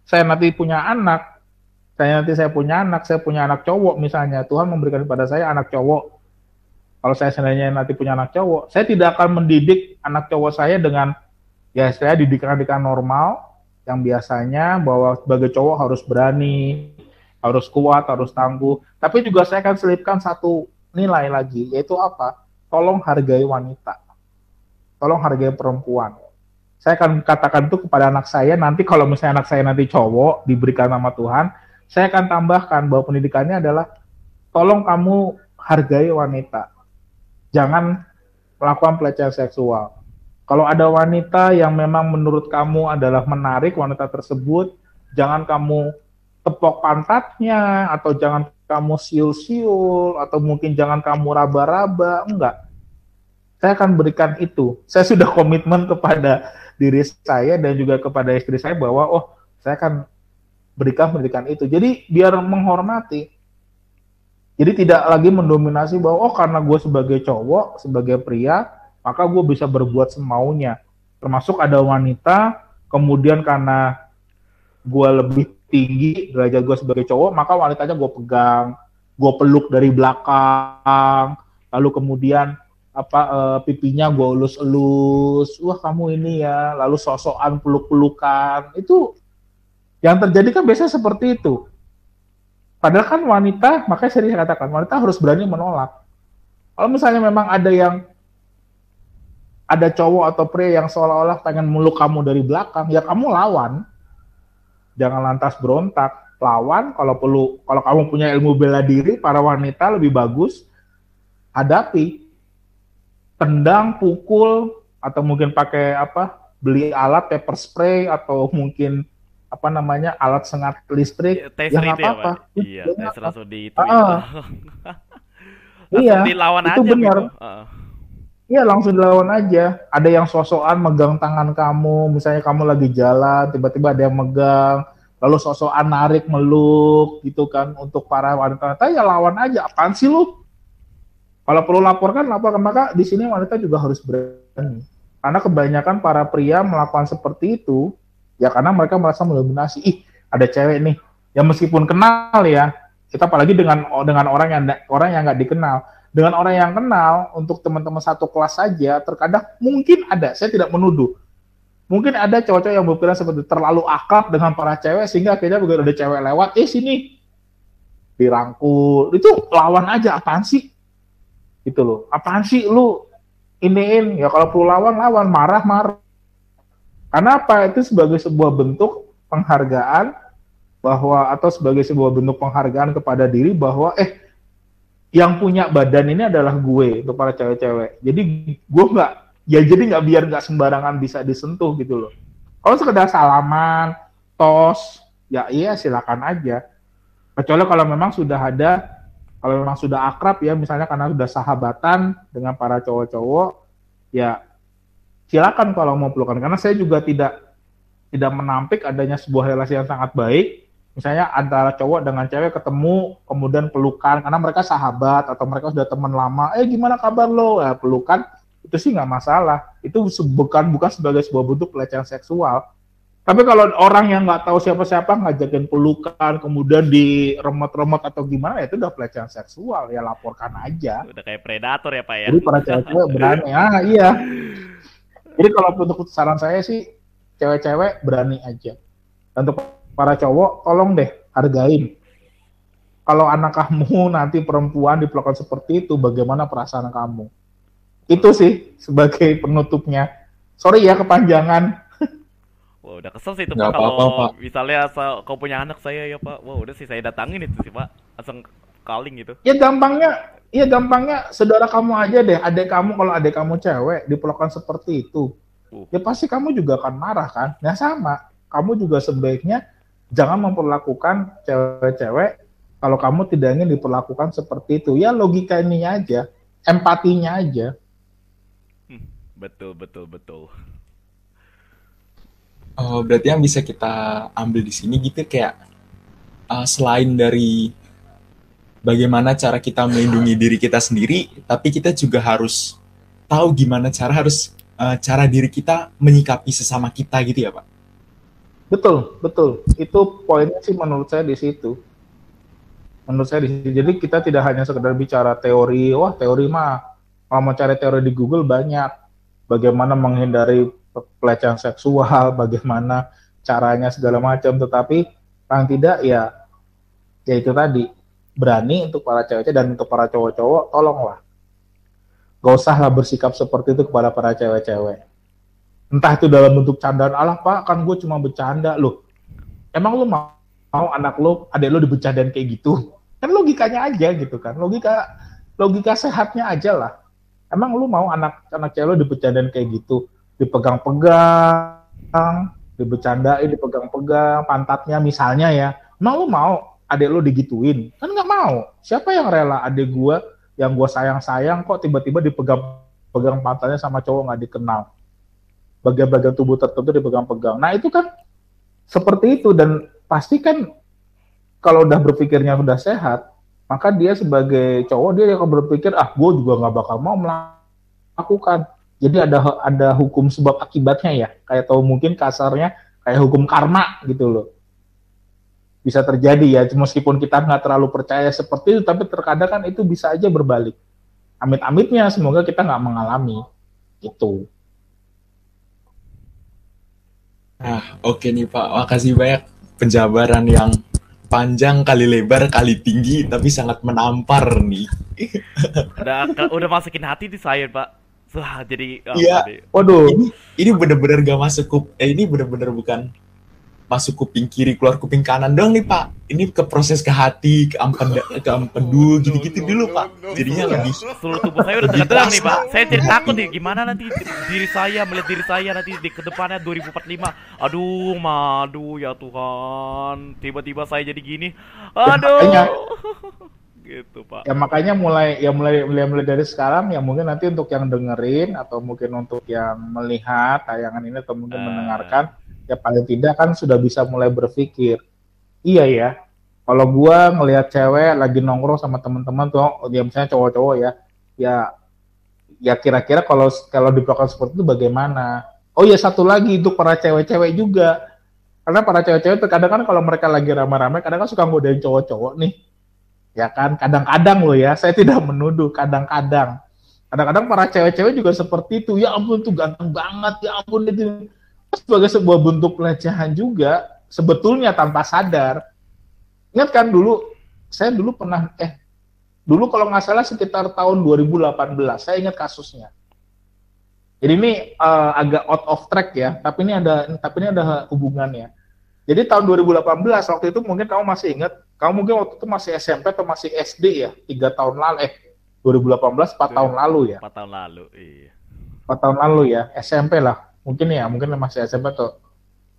saya nanti punya anak, saya nanti saya punya anak, saya punya anak cowok misalnya, Tuhan memberikan kepada saya anak cowok. Kalau saya seandainya nanti punya anak cowok, saya tidak akan mendidik anak cowok saya dengan ya saya didikan-didikan normal yang biasanya bahwa sebagai cowok harus berani, harus kuat, harus tangguh. Tapi juga saya akan selipkan satu nilai lagi, yaitu apa? Tolong hargai wanita. Tolong hargai perempuan. Saya akan katakan itu kepada anak saya, nanti kalau misalnya anak saya nanti cowok, diberikan nama Tuhan, saya akan tambahkan bahwa pendidikannya adalah, tolong kamu hargai wanita. Jangan melakukan pelecehan seksual kalau ada wanita yang memang menurut kamu adalah menarik wanita tersebut, jangan kamu tepok pantatnya atau jangan kamu siul-siul atau mungkin jangan kamu raba-raba, enggak. saya akan berikan itu. Saya sudah komitmen kepada diri saya dan juga kepada istri saya bahwa oh saya akan berikan pendidikan itu. Jadi biar menghormati. Jadi tidak lagi mendominasi bahwa oh karena gue sebagai cowok, sebagai pria, maka gue bisa berbuat semaunya. Termasuk ada wanita, kemudian karena gue lebih tinggi derajat gue sebagai cowok, maka wanitanya gue pegang, gue peluk dari belakang, lalu kemudian apa uh, pipinya gue elus-elus, wah kamu ini ya, lalu sosokan peluk-pelukan, itu yang terjadi kan biasanya seperti itu. Padahal kan wanita, makanya saya katakan wanita harus berani menolak. Kalau misalnya memang ada yang ada cowok atau pria yang seolah-olah pengen meluk kamu dari belakang, ya kamu lawan. Jangan lantas berontak, lawan. Kalau perlu, kalau kamu punya ilmu bela diri, para wanita lebih bagus hadapi, tendang, pukul, atau mungkin pakai apa? Beli alat pepper spray atau mungkin apa namanya alat sengat listrik ya nggak ya, apa-apa iya taser langsung di itu ah. iya dilawan itu aja benar gitu. uh. Iya langsung dilawan aja. Ada yang sosokan megang tangan kamu, misalnya kamu lagi jalan, tiba-tiba ada yang megang, lalu sosokan narik meluk gitu kan untuk para wanita. ya lawan aja. Apaan sih lu? Kalau perlu laporkan, laporkan. Maka di sini wanita juga harus berani. Karena kebanyakan para pria melakukan seperti itu, ya karena mereka merasa mendominasi ih ada cewek nih ya meskipun kenal ya kita apalagi dengan dengan orang yang orang yang nggak dikenal dengan orang yang kenal untuk teman-teman satu kelas saja terkadang mungkin ada. Saya tidak menuduh. Mungkin ada cowok-cowok yang berpikiran seperti terlalu akrab dengan para cewek sehingga akhirnya begitu ada cewek lewat eh sini. Dirangkul. Itu lawan aja. Apaan sih? Itu loh. Apaan sih lu? Iniin. Ya kalau perlu lawan lawan. Marah marah. Karena apa? Itu sebagai sebuah bentuk penghargaan bahwa atau sebagai sebuah bentuk penghargaan kepada diri bahwa eh yang punya badan ini adalah gue untuk para cewek-cewek. Jadi gue nggak ya jadi nggak biar nggak sembarangan bisa disentuh gitu loh. Kalau sekedar salaman, tos, ya iya silakan aja. Kecuali kalau memang sudah ada, kalau memang sudah akrab ya, misalnya karena sudah sahabatan dengan para cowok-cowok, ya silakan kalau mau pelukan karena saya juga tidak tidak menampik adanya sebuah relasi yang sangat baik misalnya antara cowok dengan cewek ketemu kemudian pelukan karena mereka sahabat atau mereka sudah teman lama eh gimana kabar lo? Ya pelukan itu sih nggak masalah. Itu bukan bukan sebagai sebuah bentuk pelecehan seksual. Tapi kalau orang yang nggak tahu siapa-siapa ngajakin pelukan kemudian di remote-remote atau gimana ya itu udah pelecehan seksual. Ya laporkan aja. Udah kayak predator ya pak ya? Jadi para cewek berani. Ah iya. Jadi kalau untuk saran saya sih cewek-cewek berani aja. Dan untuk para cowok tolong deh hargain. Kalau anak kamu nanti perempuan diperlakukan seperti itu, bagaimana perasaan kamu? Itu sih sebagai penutupnya. Sorry ya kepanjangan. Wah udah kesel sih itu Pak kalau apa, Pak. misalnya asal kau punya anak saya ya Pak. Wah udah sih saya datangin itu sih Pak. Langsung calling gitu. Ya gampangnya Iya gampangnya saudara kamu aja deh, adik kamu kalau adik kamu cewek diperlakukan seperti itu, uh. ya pasti kamu juga akan marah kan? Nah sama, kamu juga sebaiknya jangan memperlakukan cewek-cewek kalau kamu tidak ingin diperlakukan seperti itu. Ya logika ini aja, empatinya aja. Hmm, betul betul betul. Oh, berarti yang bisa kita ambil di sini gitu kayak uh, selain dari bagaimana cara kita melindungi diri kita sendiri, tapi kita juga harus tahu gimana cara harus uh, cara diri kita menyikapi sesama kita gitu ya, Pak. Betul, betul. Itu poinnya sih menurut saya di situ. Menurut saya di situ. Jadi kita tidak hanya sekedar bicara teori, wah teori mah kalau mau cari teori di Google banyak. Bagaimana menghindari pelecehan seksual, bagaimana caranya segala macam, tetapi paling tidak ya ya itu tadi berani untuk para cewek dan untuk para cowok-cowok tolonglah gak usahlah bersikap seperti itu kepada para cewek-cewek entah itu dalam bentuk candaan Allah pak kan gue cuma bercanda. Loh emang lu mau, mau anak lu adik lu dibercandain kayak gitu? Kan logikanya aja gitu kan. Logika logika sehatnya aja lah. Emang lu mau anak anak cewek lu dibercandain kayak gitu? Dipegang-pegang dibercandain dipegang-pegang pantatnya misalnya ya. Emang lu mau adik lo digituin? Kan nggak mau. Siapa yang rela adik gue yang gue sayang sayang kok tiba-tiba dipegang pegang pantatnya sama cowok nggak dikenal. Bagian-bagian tubuh tertentu dipegang-pegang. Nah itu kan seperti itu dan pasti kan kalau udah berpikirnya udah sehat, maka dia sebagai cowok dia akan berpikir ah gue juga nggak bakal mau melakukan. Jadi ada ada hukum sebab akibatnya ya, kayak tahu mungkin kasarnya kayak hukum karma gitu loh. Bisa terjadi ya, meskipun kita nggak terlalu percaya seperti itu, tapi terkadang kan itu bisa aja berbalik. Amit-amitnya, semoga kita nggak mengalami itu. Nah, oke nih Pak, makasih banyak penjabaran yang panjang kali lebar kali tinggi tapi sangat menampar nih. udah udah masukin hati di saya pak Wah, jadi Iya. Waduh. Ini ini bener-bener gak masuk kup eh ini bener-bener bukan masuk kuping kiri keluar kuping kanan dong nih Pak. Ini ke proses ke hati, ke ampeda, ke ampedu gitu-gitu dulu Pak. Jadinya lebih seluruh tubuh saya udah tergerak nih Pak. Saya jadi takut nih gimana nanti diri saya melihat diri saya nanti di ke depannya 2045. Aduh, madu ya Tuhan. Tiba-tiba saya jadi gini. Aduh. makanya- gitu Pak. ya makanya mulai ya mulai mulai mulai dari sekarang ya mungkin nanti untuk yang dengerin atau mungkin untuk yang melihat tayangan ini atau mungkin Ah. mendengarkan ya paling tidak kan sudah bisa mulai berpikir iya ya kalau gua ngelihat cewek lagi nongkrong sama teman-teman tuh dia misalnya cowok-cowok ya ya ya kira-kira kalau kalau diperlakukan seperti itu bagaimana? Oh ya satu lagi untuk para cewek-cewek juga. Karena para cewek-cewek terkadang kan kalau mereka lagi ramai-ramai kadang kan suka ngodain cowok-cowok nih. Ya kan kadang-kadang loh ya saya tidak menuduh kadang-kadang. Kadang-kadang para cewek-cewek juga seperti itu ya ampun tuh ganteng banget ya ampun itu sebagai sebuah bentuk pelecehan juga sebetulnya tanpa sadar ingat kan dulu saya dulu pernah eh dulu kalau nggak salah sekitar tahun 2018 saya ingat kasusnya jadi ini eh, agak out of track ya tapi ini ada tapi ini ada hubungannya jadi tahun 2018 waktu itu mungkin kamu masih ingat, kamu mungkin waktu itu masih SMP atau masih SD ya, tiga tahun lalu, eh 2018 4 tahun lalu ya, 4 tahun lalu. Iya. 4 tahun lalu ya, SMP lah, mungkin ya, mungkin masih SMP tuh.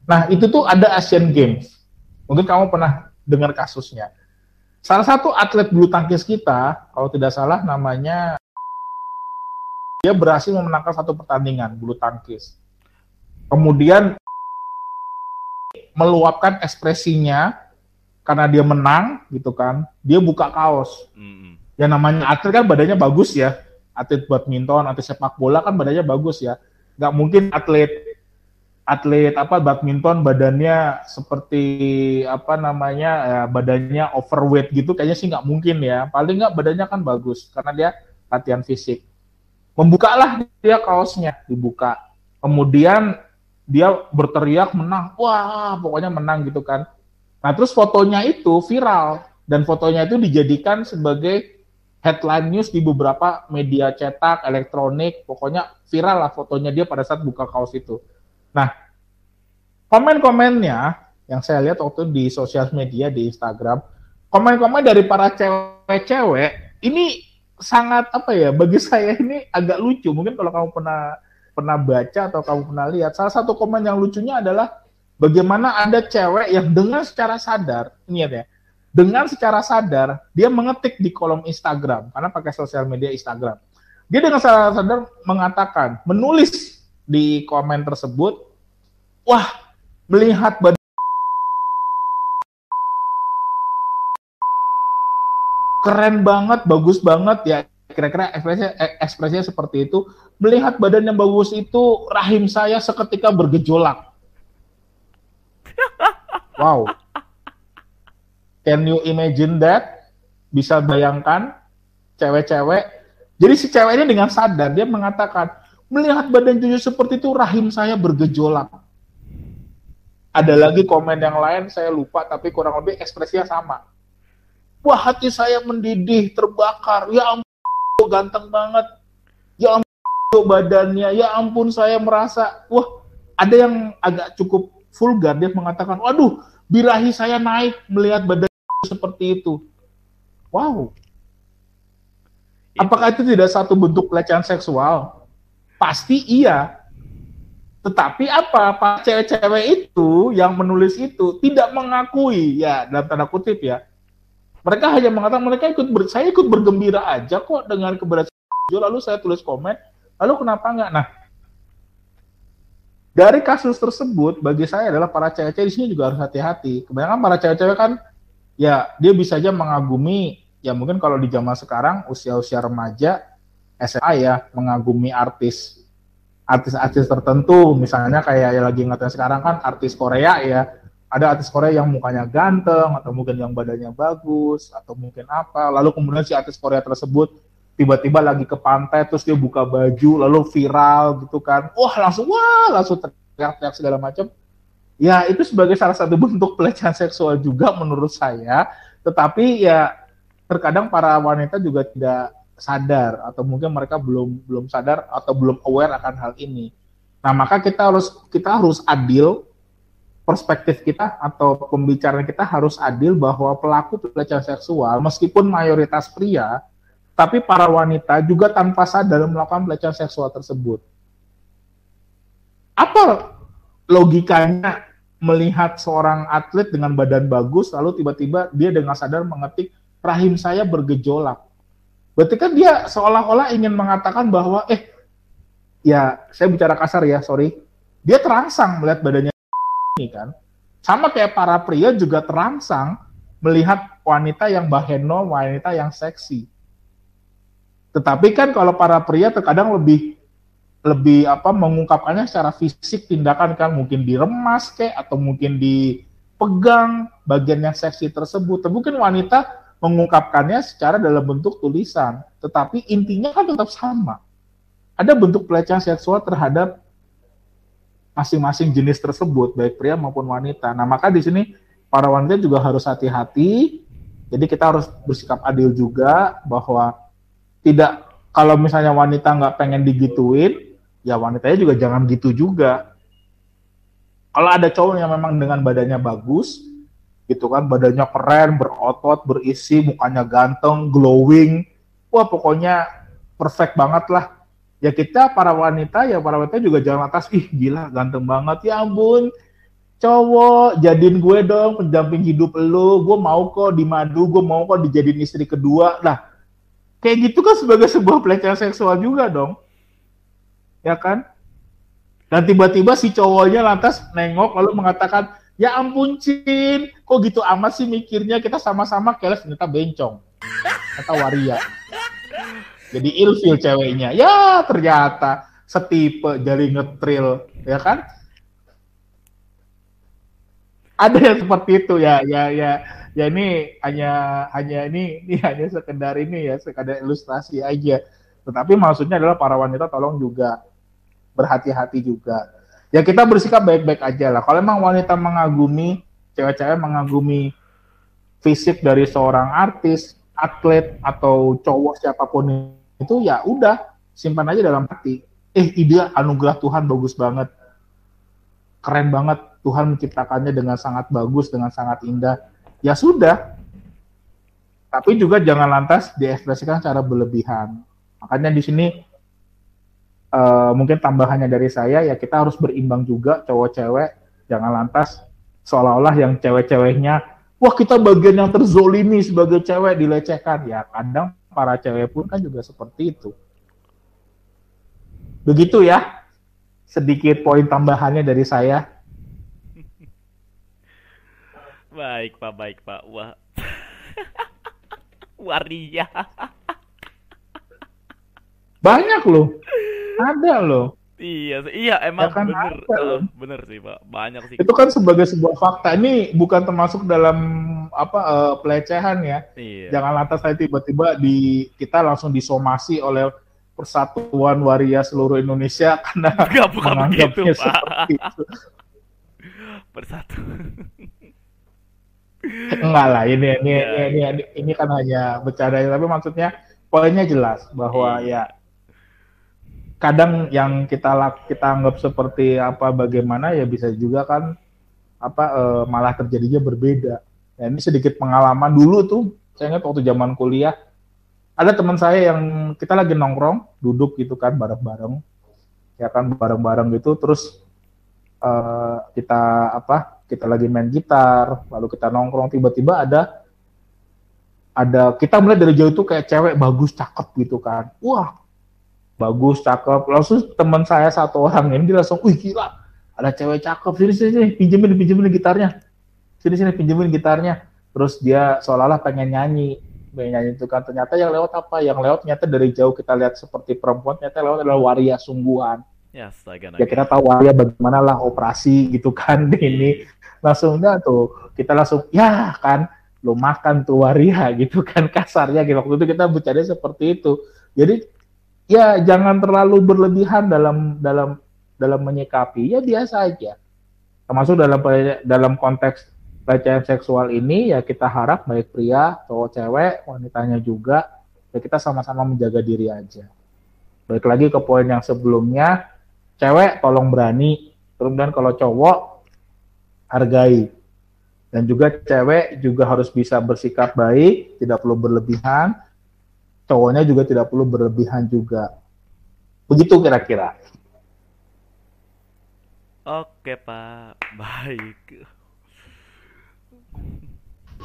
Nah itu tuh ada Asian Games, mungkin kamu pernah dengar kasusnya. Salah satu atlet bulu tangkis kita, kalau tidak salah namanya, dia berhasil memenangkan satu pertandingan bulu tangkis. Kemudian meluapkan ekspresinya karena dia menang gitu kan dia buka kaos Mm-mm. yang namanya atlet kan badannya bagus ya atlet badminton atlet sepak bola kan badannya bagus ya nggak mungkin atlet atlet apa badminton badannya seperti apa namanya ya, badannya overweight gitu kayaknya sih nggak mungkin ya. Paling nggak badannya kan bagus karena dia latihan fisik. Membukalah dia kaosnya dibuka. Kemudian dia berteriak menang. Wah pokoknya menang gitu kan. Nah terus fotonya itu viral dan fotonya itu dijadikan sebagai headline news di beberapa media cetak elektronik pokoknya viral lah fotonya dia pada saat buka kaos itu. Nah komen-komennya yang saya lihat waktu di sosial media di Instagram komen-komen dari para cewek-cewek ini sangat apa ya bagi saya ini agak lucu. Mungkin kalau kamu pernah pernah baca atau kamu pernah lihat salah satu komen yang lucunya adalah bagaimana ada cewek yang dengan secara sadar. Ini ya dengan secara sadar dia mengetik di kolom Instagram karena pakai sosial media Instagram. Dia dengan secara sadar mengatakan menulis di komen tersebut wah melihat badan keren banget bagus banget ya. Kira-kira ekspresinya, eh, ekspresinya seperti itu. Melihat badan yang bagus itu rahim saya seketika bergejolak. Wow can you imagine that? Bisa bayangkan cewek-cewek. Jadi si cewek ini dengan sadar dia mengatakan melihat badan cucu seperti itu rahim saya bergejolak. Ada lagi komen yang lain saya lupa tapi kurang lebih ekspresinya sama. Wah hati saya mendidih terbakar. Ya ampun ganteng banget. Ya ampun badannya. Ya ampun saya merasa. Wah ada yang agak cukup vulgar dia mengatakan waduh birahi saya naik melihat badan seperti itu. Wow. Apakah itu tidak satu bentuk pelecehan seksual? Pasti iya. Tetapi apa? Pak cewek-cewek itu yang menulis itu tidak mengakui. Ya dalam tanda kutip ya. Mereka hanya mengatakan mereka ikut ber, saya ikut bergembira aja kok dengan keberhasilan lalu saya tulis komen lalu kenapa enggak? Nah, dari kasus tersebut bagi saya adalah para cewek-cewek di sini juga harus hati-hati. Kebanyakan para cewek-cewek kan ya dia bisa aja mengagumi ya mungkin kalau di zaman sekarang usia-usia remaja SMA ya mengagumi artis artis-artis tertentu. Misalnya kayak yang lagi ngatain sekarang kan artis Korea ya. Ada artis Korea yang mukanya ganteng atau mungkin yang badannya bagus atau mungkin apa. Lalu kemudian si artis Korea tersebut tiba-tiba lagi ke pantai terus dia buka baju lalu viral gitu kan. Wah langsung wah langsung teriak-teriak segala macam ya itu sebagai salah satu bentuk pelecehan seksual juga menurut saya tetapi ya terkadang para wanita juga tidak sadar atau mungkin mereka belum belum sadar atau belum aware akan hal ini nah maka kita harus kita harus adil perspektif kita atau pembicaraan kita harus adil bahwa pelaku pelecehan seksual meskipun mayoritas pria tapi para wanita juga tanpa sadar melakukan pelecehan seksual tersebut. Apa logikanya melihat seorang atlet dengan badan bagus lalu tiba-tiba dia dengan sadar mengetik rahim saya bergejolak. Berarti kan dia seolah-olah ingin mengatakan bahwa eh ya saya bicara kasar ya, sorry. Dia terangsang melihat badannya ini kan. Sama kayak para pria juga terangsang melihat wanita yang baheno, wanita yang seksi. Tetapi kan kalau para pria terkadang lebih lebih apa mengungkapkannya secara fisik tindakan kan mungkin diremas kayak atau mungkin dipegang bagian yang seksi tersebut. Tapi mungkin wanita mengungkapkannya secara dalam bentuk tulisan, tetapi intinya kan tetap sama. Ada bentuk pelecehan seksual terhadap masing-masing jenis tersebut, baik pria maupun wanita. Nah, maka di sini para wanita juga harus hati-hati. Jadi kita harus bersikap adil juga bahwa tidak kalau misalnya wanita nggak pengen digituin, ya wanitanya juga jangan gitu juga. Kalau ada cowok yang memang dengan badannya bagus, gitu kan, badannya keren, berotot, berisi, mukanya ganteng, glowing, wah pokoknya perfect banget lah. Ya kita para wanita, ya para wanita juga jangan atas, ih gila ganteng banget, ya ampun, cowok jadiin gue dong pendamping hidup lo, gue mau kok di madu, gue mau kok dijadiin istri kedua. Nah, Kayak gitu kan sebagai sebuah pelecehan seksual juga dong. Ya kan? Dan tiba-tiba si cowoknya lantas nengok lalu mengatakan, ya ampun Cin, kok gitu amat sih mikirnya kita sama-sama keles ternyata bencong. Kata waria. Jadi ilfil ceweknya. Ya ternyata setipe jari ngetril, ya kan? Ada yang seperti itu ya, ya, ya ya ini hanya hanya ini ini hanya sekedar ini ya sekedar ilustrasi aja tetapi maksudnya adalah para wanita tolong juga berhati-hati juga. Ya kita bersikap baik-baik aja lah. Kalau memang wanita mengagumi cewek-cewek mengagumi fisik dari seorang artis atlet atau cowok siapa pun itu ya udah simpan aja dalam hati. Eh ide anugerah Tuhan bagus banget. Keren banget. Tuhan menciptakannya dengan sangat bagus dengan sangat indah. Ya sudah. Tapi juga jangan lantas diekspresikan secara berlebihan. Makanya di sini uh, mungkin tambahannya dari saya ya kita harus berimbang juga cowok-cewek. Jangan lantas seolah-olah yang cewek-ceweknya wah kita bagian yang terzolimi sebagai cewek dilecehkan ya kadang para cewek pun kan juga seperti itu begitu ya sedikit poin tambahannya dari saya Baik pak, baik pak. Wah, waria. Banyak loh, ada loh. Iya, iya emang ya kan bener, uh, bener sih pak, banyak sih. Itu kan sebagai sebuah fakta. Ini bukan termasuk dalam apa uh, pelecehan ya. Iya. Jangan lantas saya tiba-tiba di kita langsung disomasi oleh Persatuan Waria seluruh Indonesia karena Enggak, bukan begitu, Pak. Itu. Persatu. Enggak lah, ini ini, ya. ini ini ini kan hanya bercanda tapi maksudnya poinnya jelas bahwa iya. ya kadang yang kita kita anggap seperti apa bagaimana ya bisa juga kan apa e, malah terjadinya berbeda. Ya, ini sedikit pengalaman dulu tuh saya ingat waktu zaman kuliah ada teman saya yang kita lagi nongkrong duduk gitu kan bareng-bareng ya kan bareng-bareng gitu terus uh, kita apa kita lagi main gitar, lalu kita nongkrong tiba-tiba ada ada kita melihat dari jauh itu kayak cewek bagus cakep gitu kan. Wah, bagus, cakep. Langsung teman saya satu orang ini dia langsung, wih gila, ada cewek cakep, sini sini, sini. Pinjemin pinjemin gitarnya, sini sini pinjemin gitarnya. Terus dia seolah-olah pengen nyanyi, pengen nyanyi itu kan. Ternyata yang lewat apa? Yang lewat ternyata dari jauh kita lihat seperti perempuan, ternyata lewat adalah waria sungguhan. Ya, astaga, Ya kita tahu waria bagaimana lah operasi gitu kan ini. Langsung dah tuh. Kita langsung ya kan. Lo makan tuh waria gitu kan kasarnya. Gitu waktu itu kita bicara seperti itu. Jadi ya jangan terlalu berlebihan dalam dalam dalam menyikapi. Ya biasa aja. Termasuk dalam dalam konteks pelecehan seksual ini ya kita harap baik pria atau cewek wanitanya juga ya kita sama-sama menjaga diri aja. Baik lagi ke poin yang sebelumnya cewek tolong berani kemudian kalau cowok hargai. Dan juga cewek juga harus bisa bersikap baik tidak perlu berlebihan cowoknya juga tidak perlu berlebihan juga begitu kira-kira oke pak baik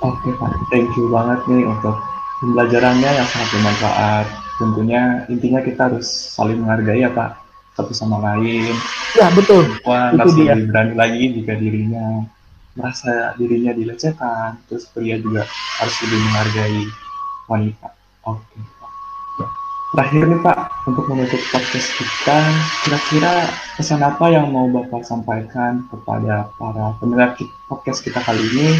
oke pak thank you banget nih untuk pembelajarannya yang sangat bermanfaat tentunya intinya kita harus saling menghargai ya pak satu sama lain. Ya betul. Wah, itu dia. lebih berani lagi jika dirinya merasa dirinya dilecehkan. Terus pria juga harus lebih menghargai wanita. Oke. Okay. Terakhir nih Pak, untuk menutup podcast kita, kira-kira pesan apa yang mau Bapak sampaikan kepada para pendengar podcast kita kali ini,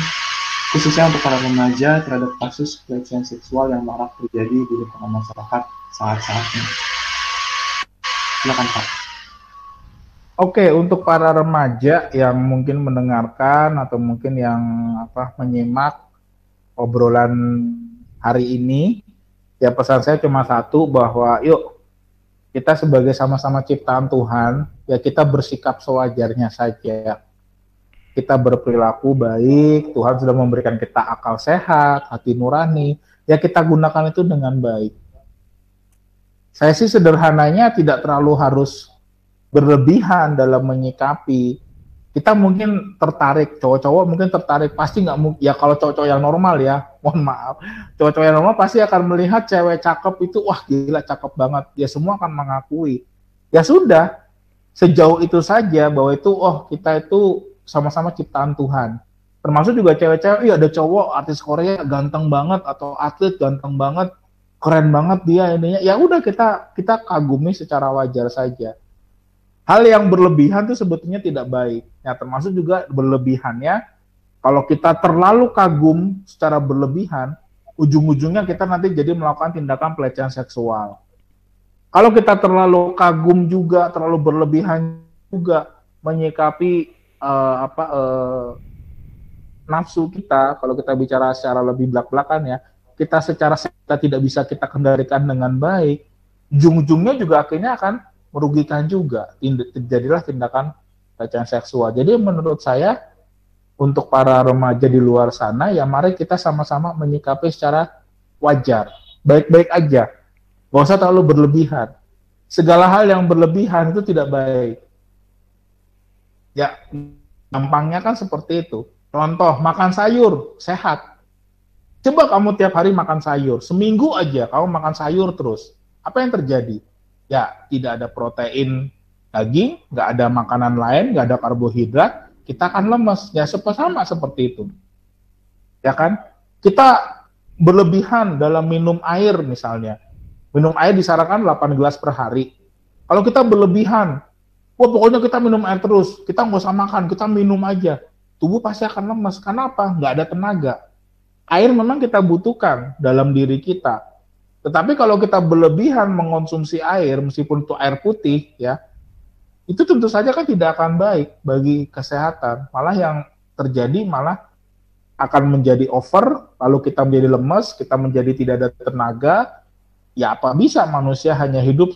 khususnya untuk para remaja terhadap kasus pelecehan seksual yang marak terjadi di lingkungan masyarakat saat-saat ini? Silakan Pak. Oke, untuk para remaja yang mungkin mendengarkan atau mungkin yang apa menyimak obrolan hari ini, ya pesan saya cuma satu bahwa yuk kita sebagai sama-sama ciptaan Tuhan, ya kita bersikap sewajarnya saja. Kita berperilaku baik, Tuhan sudah memberikan kita akal sehat, hati nurani, ya kita gunakan itu dengan baik saya sih sederhananya tidak terlalu harus berlebihan dalam menyikapi. Kita mungkin tertarik, cowok-cowok mungkin tertarik, pasti nggak mungkin, ya kalau cowok-cowok yang normal ya, mohon maaf, cowok-cowok yang normal pasti akan melihat cewek cakep itu, wah gila cakep banget, ya semua akan mengakui. Ya sudah, sejauh itu saja bahwa itu, oh kita itu sama-sama ciptaan Tuhan. Termasuk juga cewek-cewek, iya ada cowok artis Korea ganteng banget atau atlet ganteng banget, keren banget dia ininya ya udah kita kita kagumi secara wajar saja hal yang berlebihan itu sebetulnya tidak baik. Ya termasuk juga berlebihannya kalau kita terlalu kagum secara berlebihan ujung-ujungnya kita nanti jadi melakukan tindakan pelecehan seksual. Kalau kita terlalu kagum juga terlalu berlebihan juga menyikapi uh, apa uh, nafsu kita kalau kita bicara secara lebih belak-belakan ya kita secara kita tidak bisa kita kendalikan dengan baik, ujung-ujungnya juga akhirnya akan merugikan juga. Terjadilah tindakan pelecehan seksual. Jadi menurut saya untuk para remaja di luar sana ya mari kita sama-sama menyikapi secara wajar, baik-baik aja. Gak usah terlalu berlebihan. Segala hal yang berlebihan itu tidak baik. Ya, gampangnya kan seperti itu. Contoh, makan sayur, sehat Coba kamu tiap hari makan sayur, seminggu aja kamu makan sayur terus. Apa yang terjadi? Ya, tidak ada protein daging, nggak ada makanan lain, nggak ada karbohidrat, kita akan lemes. Ya, sama seperti itu. Ya kan? Kita berlebihan dalam minum air misalnya. Minum air disarankan 8 gelas per hari. Kalau kita berlebihan, wah pokoknya kita minum air terus, kita nggak usah makan, kita minum aja. Tubuh pasti akan lemes. Kenapa? Nggak ada tenaga air memang kita butuhkan dalam diri kita. Tetapi kalau kita berlebihan mengonsumsi air, meskipun itu air putih, ya, itu tentu saja kan tidak akan baik bagi kesehatan. Malah yang terjadi malah akan menjadi over, lalu kita menjadi lemes, kita menjadi tidak ada tenaga. Ya apa bisa manusia hanya hidup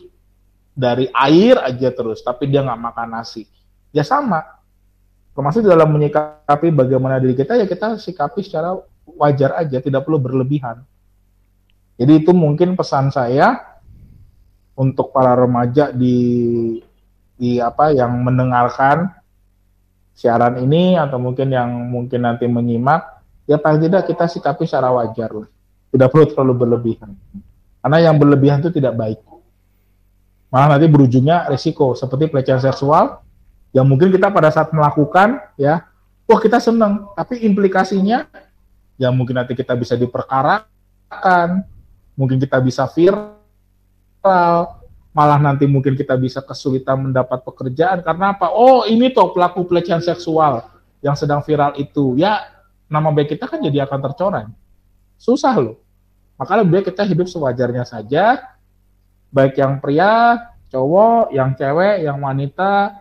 dari air aja terus, tapi dia nggak makan nasi. Ya sama. Termasuk dalam menyikapi bagaimana diri kita, ya kita sikapi secara wajar aja, tidak perlu berlebihan. Jadi itu mungkin pesan saya untuk para remaja di di apa yang mendengarkan siaran ini atau mungkin yang mungkin nanti menyimak ya paling tidak kita sikapi secara wajar lah. Tidak perlu terlalu berlebihan. Karena yang berlebihan itu tidak baik. malah nanti berujungnya resiko seperti pelecehan seksual yang mungkin kita pada saat melakukan ya wah kita seneng tapi implikasinya ya mungkin nanti kita bisa diperkarakan mungkin kita bisa viral. Malah nanti mungkin kita bisa kesulitan mendapat pekerjaan. Karena apa? Oh ini tuh pelaku pelecehan seksual yang sedang viral itu. Ya nama baik kita kan jadi akan tercoreng. Susah loh. Makanya lebih baik kita hidup sewajarnya saja. Baik yang pria, cowok, yang cewek, yang wanita,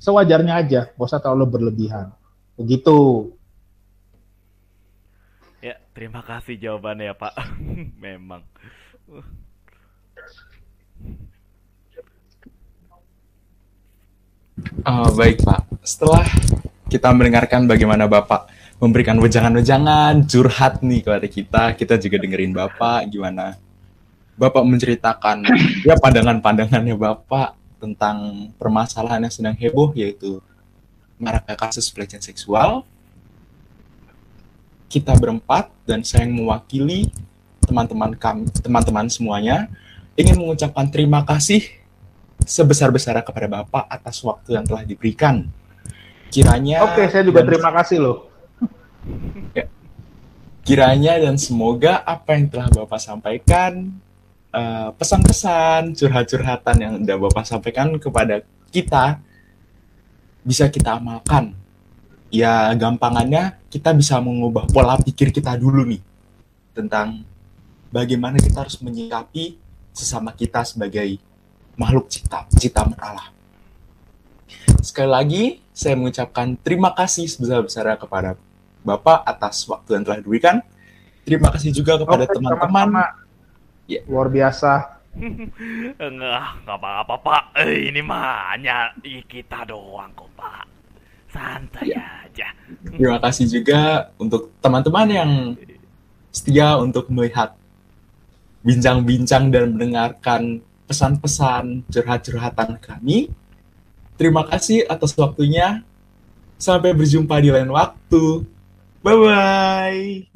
sewajarnya aja, gak usah terlalu berlebihan. Begitu. Terima kasih jawabannya ya Pak. Memang. Uh, baik Pak, setelah kita mendengarkan bagaimana Bapak memberikan wejangan-wejangan, curhat nih kepada kita, kita juga dengerin Bapak gimana Bapak menceritakan ya pandangan-pandangannya Bapak tentang permasalahan yang sedang heboh yaitu maraknya kasus pelecehan seksual. Kita berempat dan saya yang mewakili teman-teman kami, teman-teman semuanya ingin mengucapkan terima kasih sebesar-besarnya kepada Bapak atas waktu yang telah diberikan. Kiranya Oke, saya juga terima kasih loh. Ya. Kiranya dan semoga apa yang telah Bapak sampaikan uh, pesan-pesan, curhat-curhatan yang udah Bapak sampaikan kepada kita bisa kita amalkan. Ya gampangannya kita bisa mengubah pola pikir kita dulu nih tentang bagaimana kita harus menyikapi sesama kita sebagai makhluk cipta, ciptaan Allah. Sekali lagi, saya mengucapkan terima kasih sebesar-besarnya kepada Bapak atas waktu yang telah diberikan. Terima kasih juga kepada teman-teman Ya. Luar biasa. Enggak, enggak apa-apa Pak. Eh, ini mah hanya kita doang kok Pak. Santai ya. aja. Terima kasih juga untuk teman-teman yang setia untuk melihat bincang-bincang dan mendengarkan pesan-pesan curhat-curhatan kami. Terima kasih atas waktunya. Sampai berjumpa di lain waktu. Bye-bye.